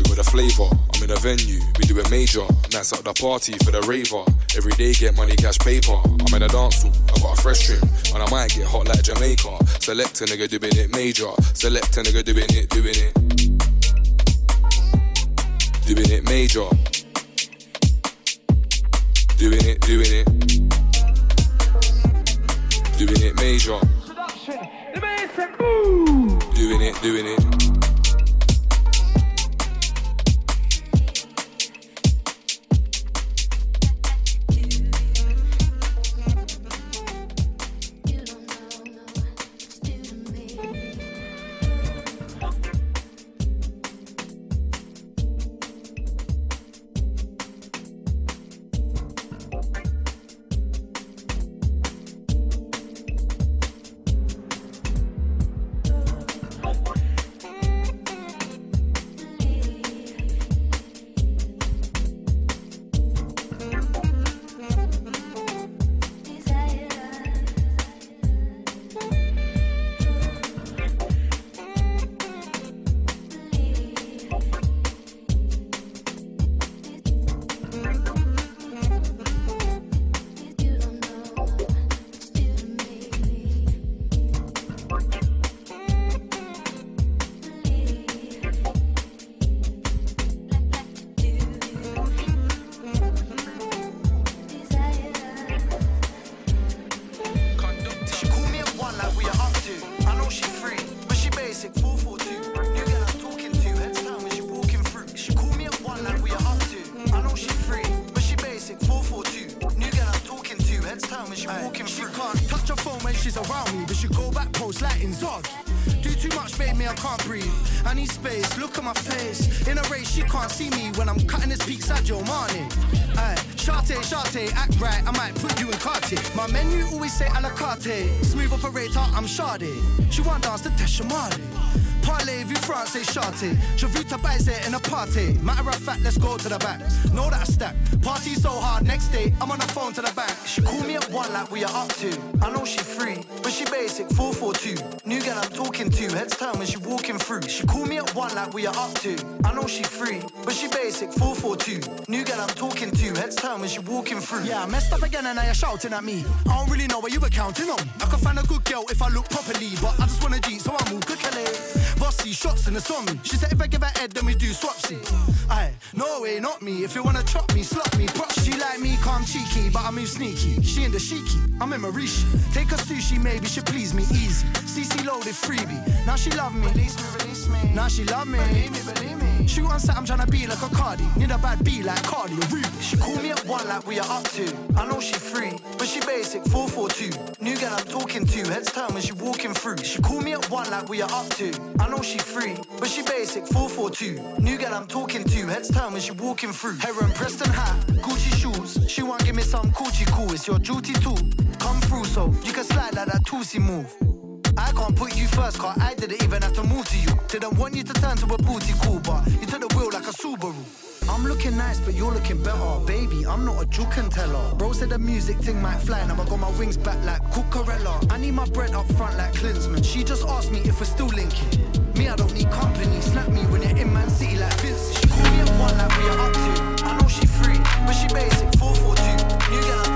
Got a flavour, I'm in a venue, we do it major. Nights at the party for the raver. Every day get money, cash paper. I'm in a dance hall, I got a fresh trim, and I might get hot like Jamaica. Select a nigga doing it major, select a nigga doing it, doing it. Doing it major. Doing it, doing it. Doing it major. Introduction. The man said, ooh. Doing it, doing it. She's around me, but she go back post like in Zog. Do too much, babe, me, I can't breathe. I need space, look at my face. In a race, she can't see me when I'm cutting this peak Sadio Mane. Aye, Sharte, Sharte, act right, I might put you in Cartier. My menu always say a la carte. Smooth operator, I'm Sade. She want dance to Teshamale. France, say Sharte. Je vu ta baise in a party. Matter of fact, let's go to the back. Know that I stack. Party so hard, next day, I'm on the phone to the bank. She call me at one like we are up to. I know she free, but she basic 442. New girl I'm talking to, heads down when she walking through. She call me at one like we are up to. I know she free, but she basic 442. New girl I'm talking to, heads down when she walking through. Yeah, I messed up again and now you're shouting at me. I don't really know what you were counting on. I can find a good girl if I look properly, but I just wanna G, so I move quickly. Bossy shots in the on. She said if I give her head, then we do swapsy. Aye, no way, not me. If you wanna chop me, slap me, prop. She like me, calm cheeky, but I move sneaky. She in the sheiky, I'm in Maurishi. Take her sushi, maybe she please me easy. CC loaded freebie. Now she love me. Release me, release me. Now she love me. Believe me, believe me. Shoot on set, I'm tryna be like a Cardi. Need a bad B like Cardi, a Ruby. She call me at one like we are up to. I know she free, but she basic 442. New girl I'm talking to, heads down when she walking through. She call me at one like we are up to. I know she free, but she basic 442. New girl I'm talking to, heads down when she walking through. Heron Preston hat, Gucci shoes. She want give me some Gucci cool. It's your duty too. Come through so you can slide like that Tootsie move. I can't put you first, I didn't even have to move to you. Didn't want you to turn to a booty cool, but you took the wheel like a Subaru. I'm looking nice, but you're looking better. Baby, I'm not a juke and teller. Bro said the music thing might fly, and I'ma got my wings back like Cucurella. I need my bread up front like Klinsmann. She just asked me if we're still linking. Me, I don't need company. Snap me when you're in Man City like Vince. She call me at one like we are up to. I know she free, but she basic 442. New girl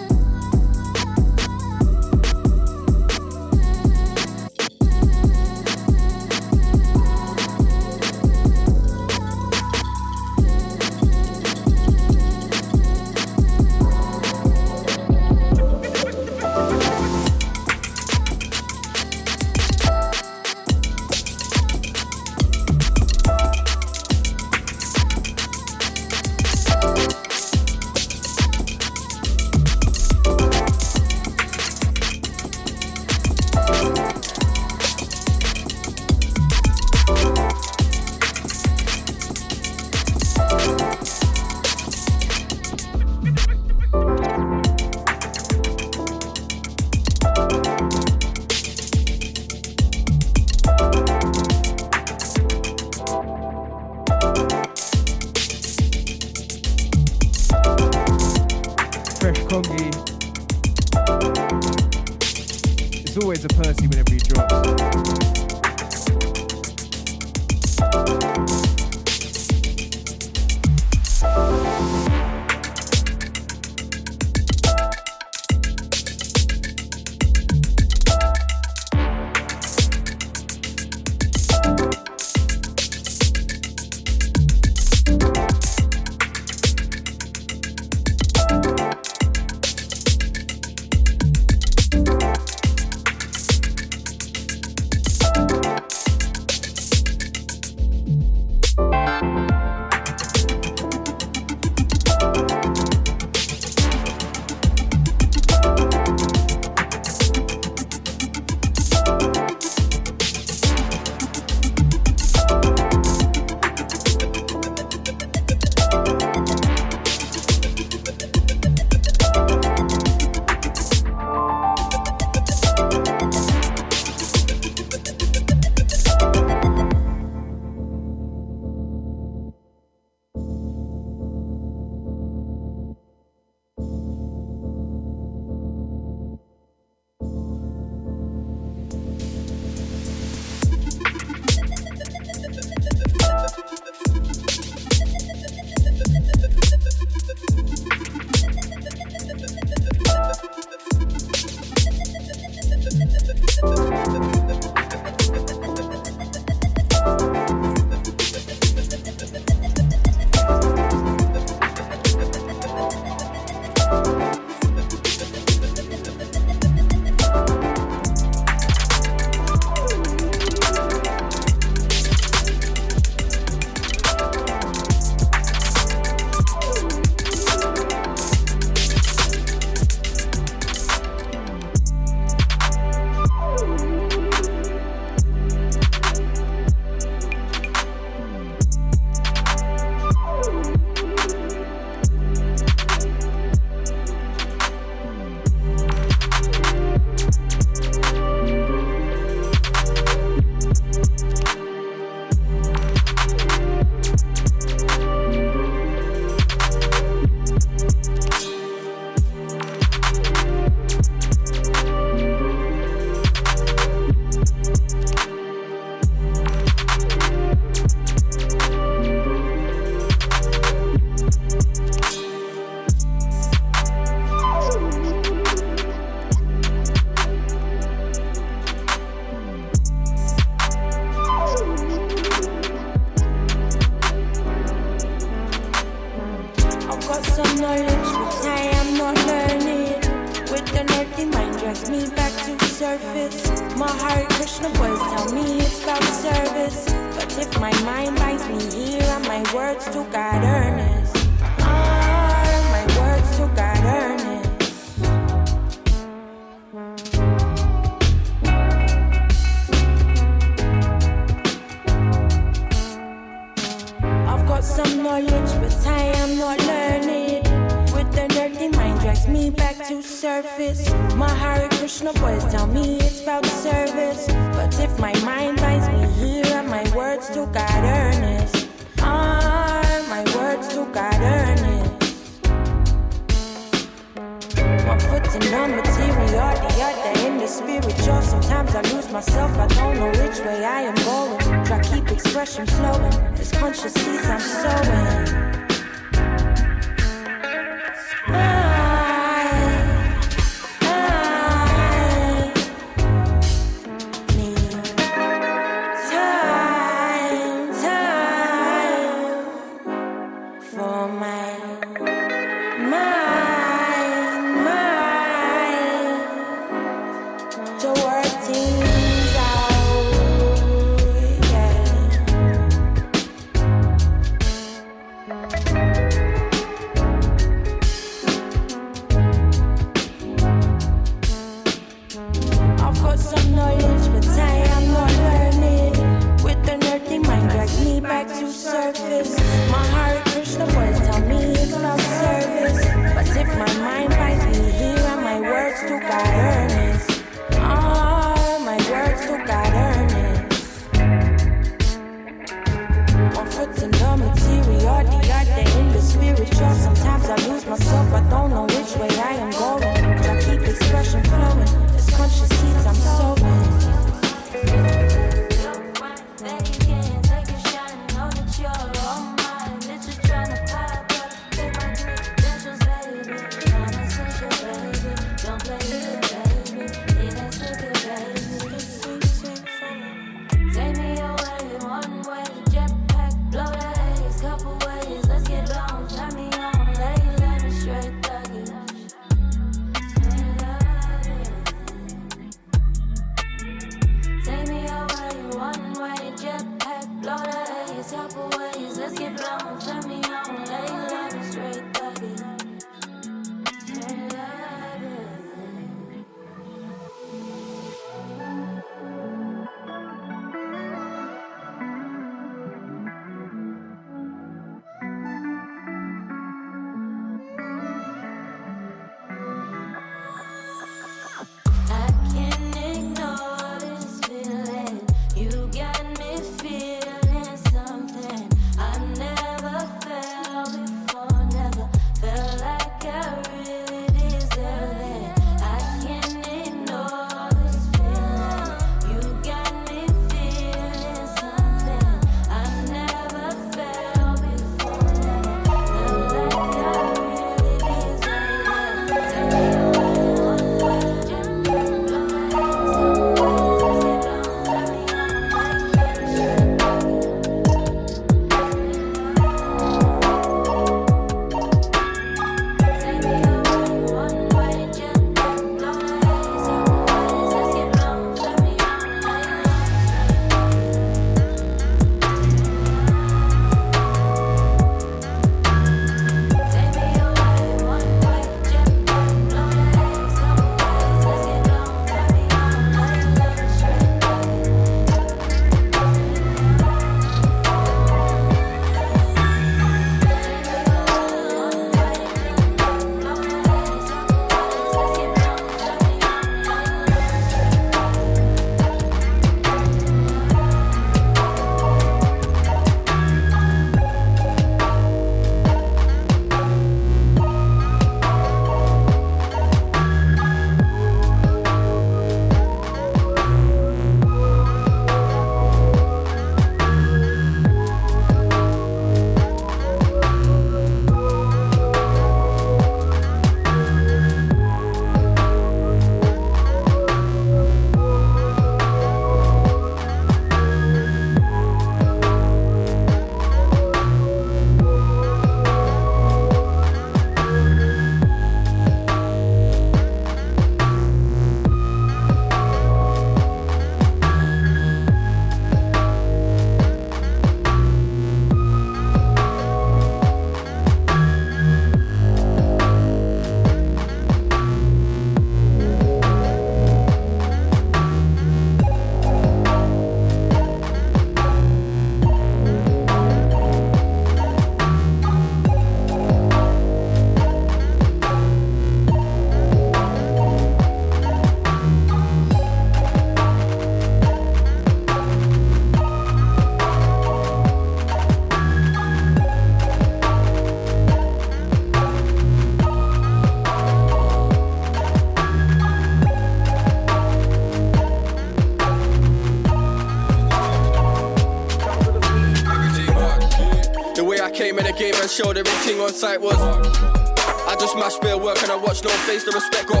showed everything on site was. I just mashed bare work and I watch no face, the respect got.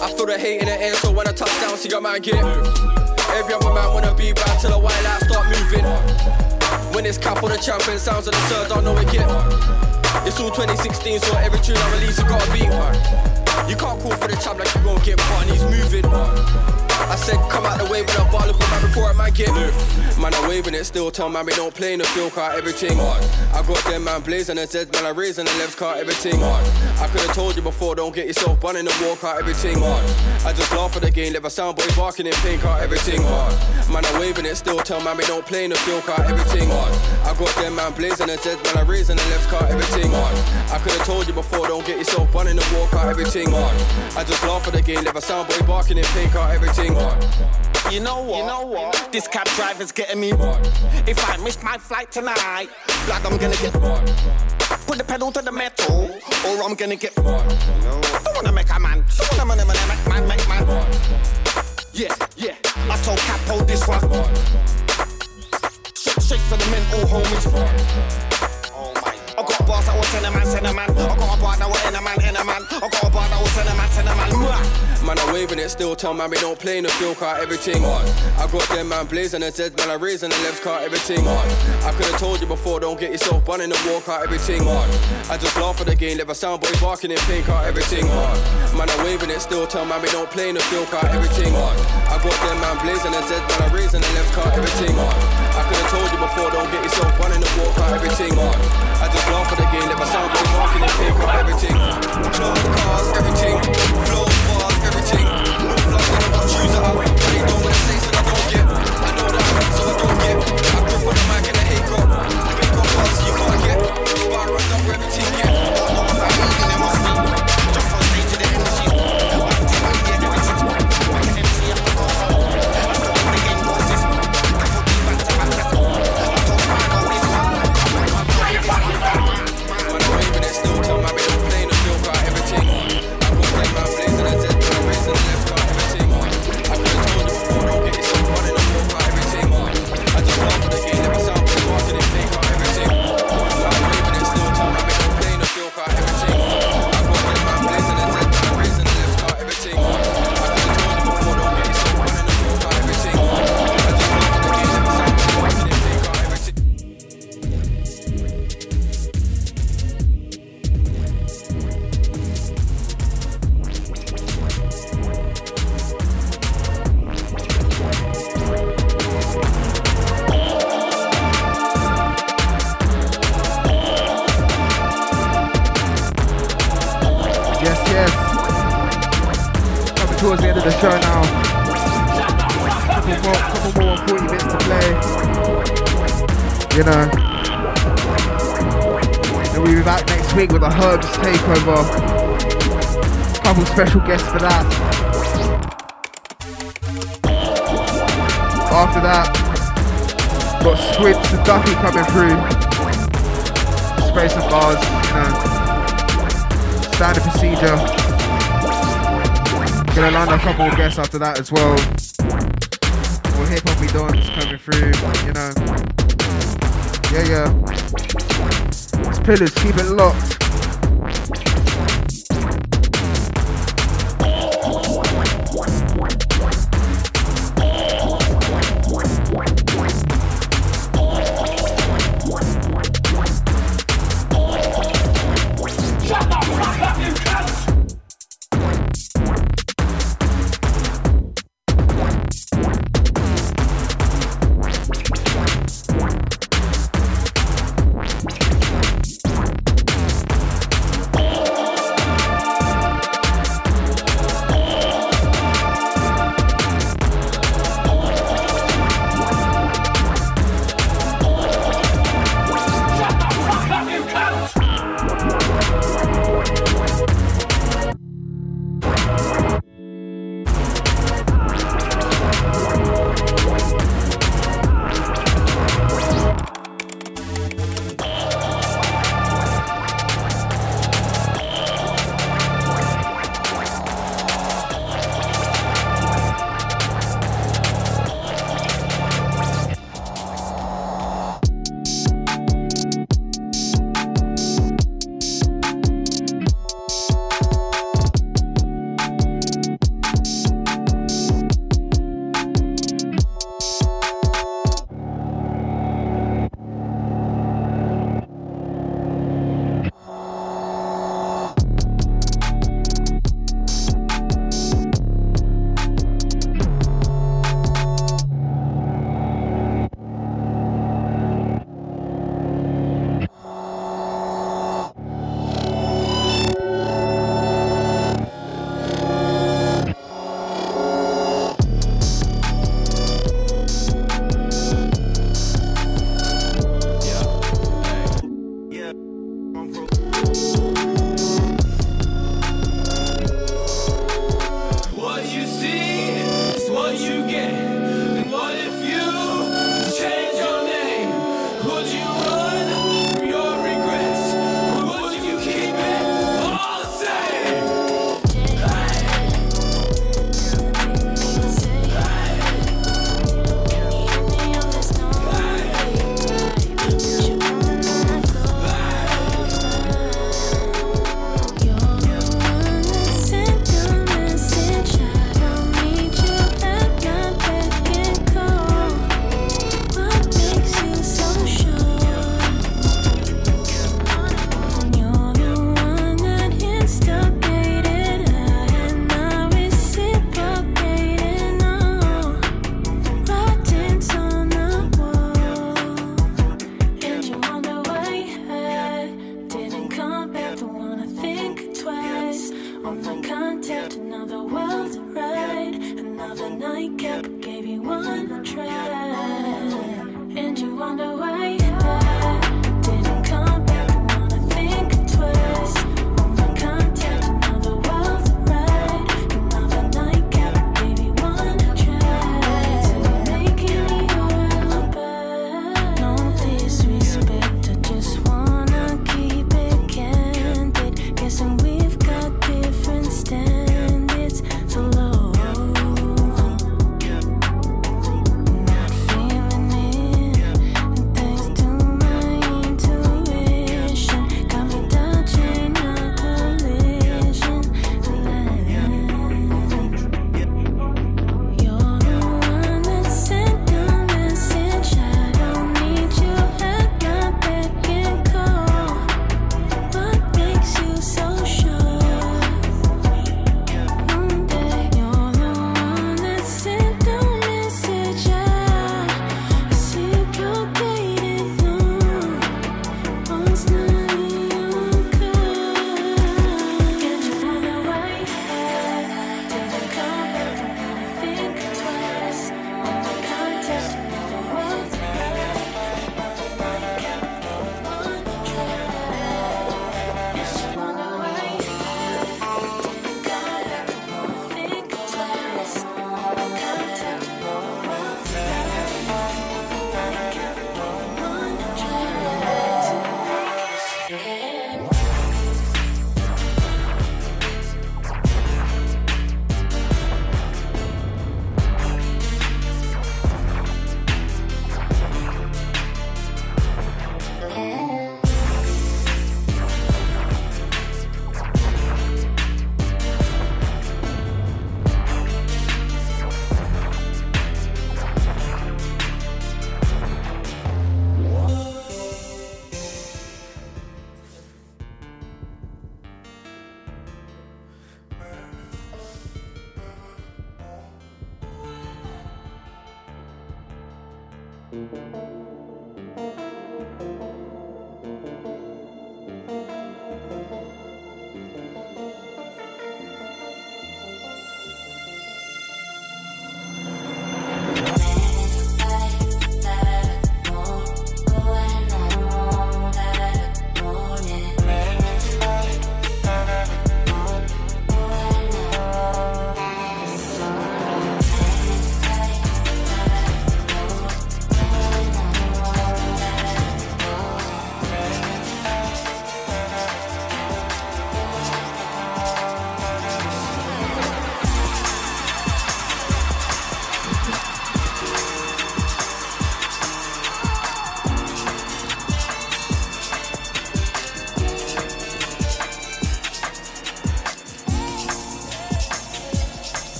I feel the hate in the air, so when I touch down, see your man get. Every other man wanna be bad till the white light start moving. When it's cap on the champion, sounds of the third, don't know it get. It's all 2016, so every tune I release, it gotta beat. You can't call for the champ like you won't get part, and he's moving. I said, come out the way when I bar, look man before I might get. Man, I'm waving it still, tell man we don't play in the field car, everything. I got them man blazing the Zeds, man, I raising the left car, everything. I could have told you before, don't get yourself bun in the war car, everything. I just laugh at the game, leave a soundboy barking in pain car, everything. Man, I'm waving it still, tell man we don't play in the field car, everything. I got them man blazing the Zeds, man, I raising the left car, everything. I could have told you before, don't get yourself bun in the war car, everything. I just laugh at the game, leave a soundboy barking in pain car, everything. You know what? You know what? This cab driver's getting me. If I miss my flight tonight, blood I'm gonna get. Put the pedal to the metal, or I'm gonna get. Don't wanna make a man. Don't wanna make man, man, make man. Yeah, yeah. I told Capo this one. Shake, shake for the mental homies. I boss that will send a man, send a man. I got a bar that will in a man, in a man. I got a bar that will send a man, send a man. Man, I'm waving it still, tell man we don't play in the field car, everything. I got them man blazing the Zeds, man, I raising the left car, everything. I could have told you before, don't get yourself bun in the war car, everything. I just laugh at the game, leave a soundboy barking in pain car, everything. Man, I'm waving it still, tell man we don't play in the field car, everything. I got them man blazing the Zeds, man, I raising the left car, everything. I could have told you before, don't get yourself bun in the war car, everything. I just laugh at the game, leave a soundboy barking in pain car, everything. Clothes, cars, everything. Flows, bars, everything. Takeover. Couple special guests for that. After that, got Squints and Ducky coming through. Space and bars, you know standard procedure. Gonna land a couple of guests after that as well. More hip hop dance coming through, you know. Yeah, yeah. It's pillars, keep it locked.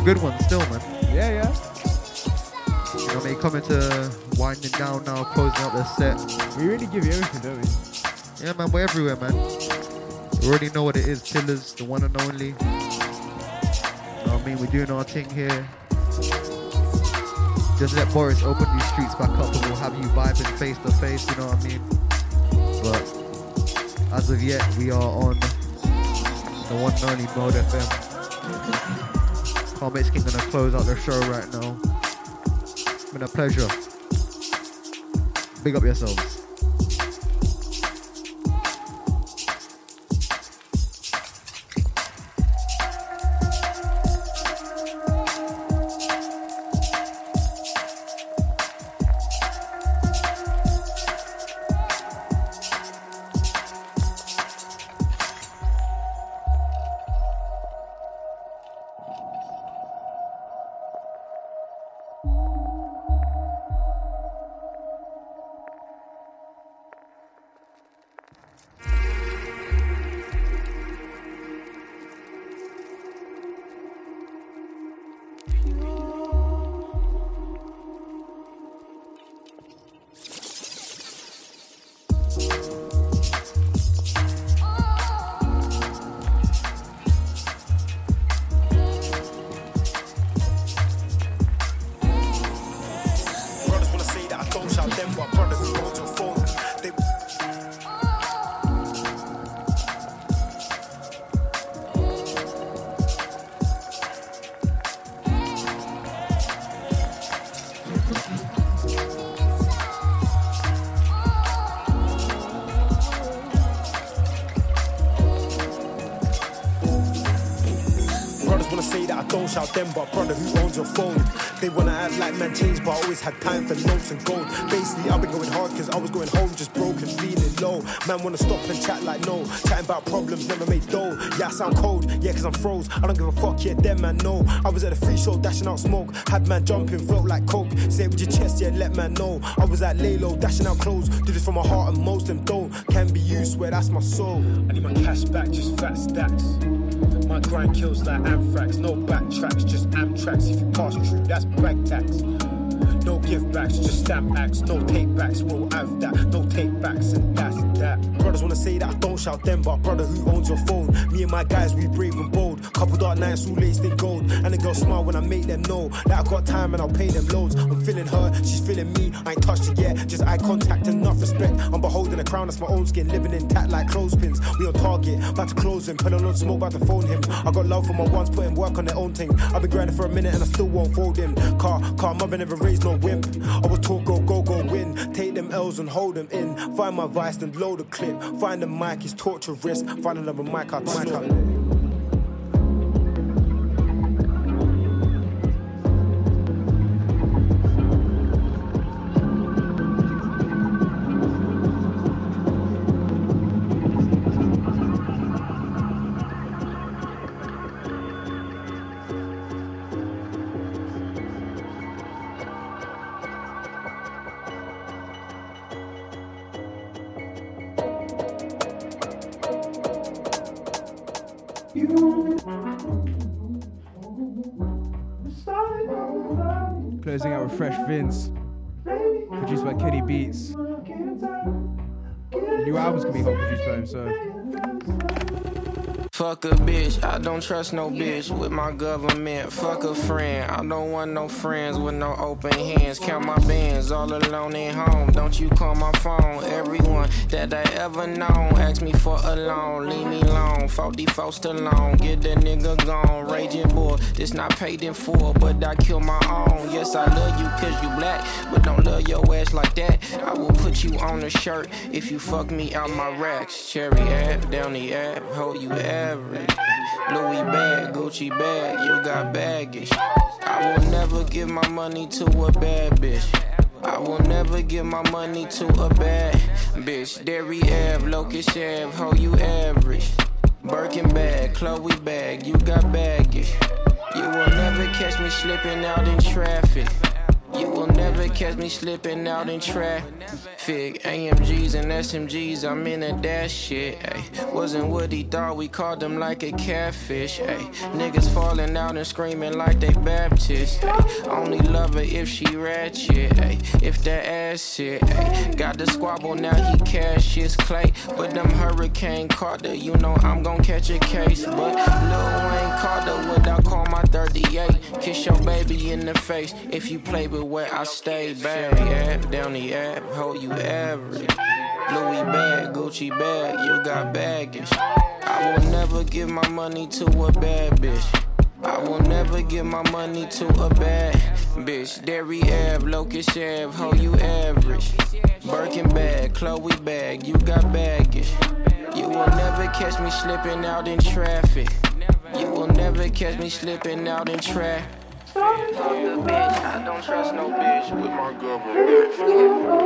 A good one still, man. Yeah, yeah. You know, what I mean, coming to winding down now, closing out the set. We really give you everything, don't we? Yeah, man, we're everywhere, man. We already know what it is, Pillars, the one and only. You know what I mean? We're doing our thing here. Just let Boris open these streets back up and we'll have you vibing face to face, you know what I mean? But as of yet, we are on the one and only Mode FM. King gonna close out their show right now. It's been a pleasure. Big up yourselves. And chat like no, chatting about problems, never made dough. Yeah, I sound cold, yeah, cause I'm froze. I don't give a fuck, yeah, them man know. I was at a free show, dashing out smoke. Had man jumping, felt like coke. Say it with your chest, yeah, let man know. I was at Lalo, dashing out clothes. Do this from my heart, and most them don't. Can be used, swear that's my soul. I need my cash back, just fat stacks. My grind kills like anthrax, no backtracks, just Amtrax. If you pass through, that's brag tax. No give backs, just stamp acts, no take backs, we'll have that. No take backs, and that's that. Brothers wanna say that I don't shout them, but brother, who owns your phone? Me and my guys, we brave and bold. Couple dark nights, all laced in gold. And the girls smile when I make them know that I got time and I'll pay them loads. I'm feeling her, she's feeling me. I ain't touched it yet, just eye contact, enough respect. I'm beholding a crown, that's my own skin, living intact like clothespins. We on target, about to close him, put on smoke, about to phone him. I got love for my ones, putting work on their own thing. I've been grinding for a minute and I still won't fold him. Car, car, mother never raised no wimp. I was taught go, go, go, win. Take them L's and hold them in. Find my vice and load the clip. Find the mic, it's torture risk. Find another mic, I'll mic out. Vince, produced by Kenny Beats. The new album's gonna be hot produced by him, so Fuck a bitch, I don't trust no bitch with my government. Fuck a friend, I don't want no friends with no open hands. Count my bands all alone at home. Don't you call my phone. Everyone that I ever known ask me for a loan. Leave me alone, 44 Stallone. Get that nigga gone. Raging boy, this not paid in full, but I kill my own. Yes, I love you cause you black, but don't love your ass like that. I will put you on a shirt if you fuck me out my racks. Cherry app, down the app, hold you average. Louis bag, Gucci bag, you got baggage. I will never give my money to a bad bitch. I will never give my money to a bad bitch. Cherry Ave, Locust Ave, ho, you average. Birkin bag, Chloe bag, you got baggage. You will never catch me slipping out in traffic. You will never catch me slipping out in traffic. AMGs and SMGs, I'm in a dash shit. Ay. Wasn't what he thought, we called him like a catfish. Ay. Niggas falling out and screaming like they Baptist. Ay. Only love her if she ratchet. Ay. If that ass shit. Ay. Got the squabble, now he cash his clay. But them Hurricane Carter, you know I'm gon' catch a case. But Lil Wayne Carter, what I call my 38. Kiss your baby in the face if you play with where I stay. Bag, app, down the app, hold you average. Louis bag, Gucci bag, you got baggage. I will never give my money to a bad bitch. I will never give my money to a bad bitch. Cherry Ave, Locust Ave, hold you average. Birkin bag, Chloe bag, you got baggage. You will never catch me slipping out in traffic. You will never catch me slipping out in traffic. I don't trust no bitch with my government.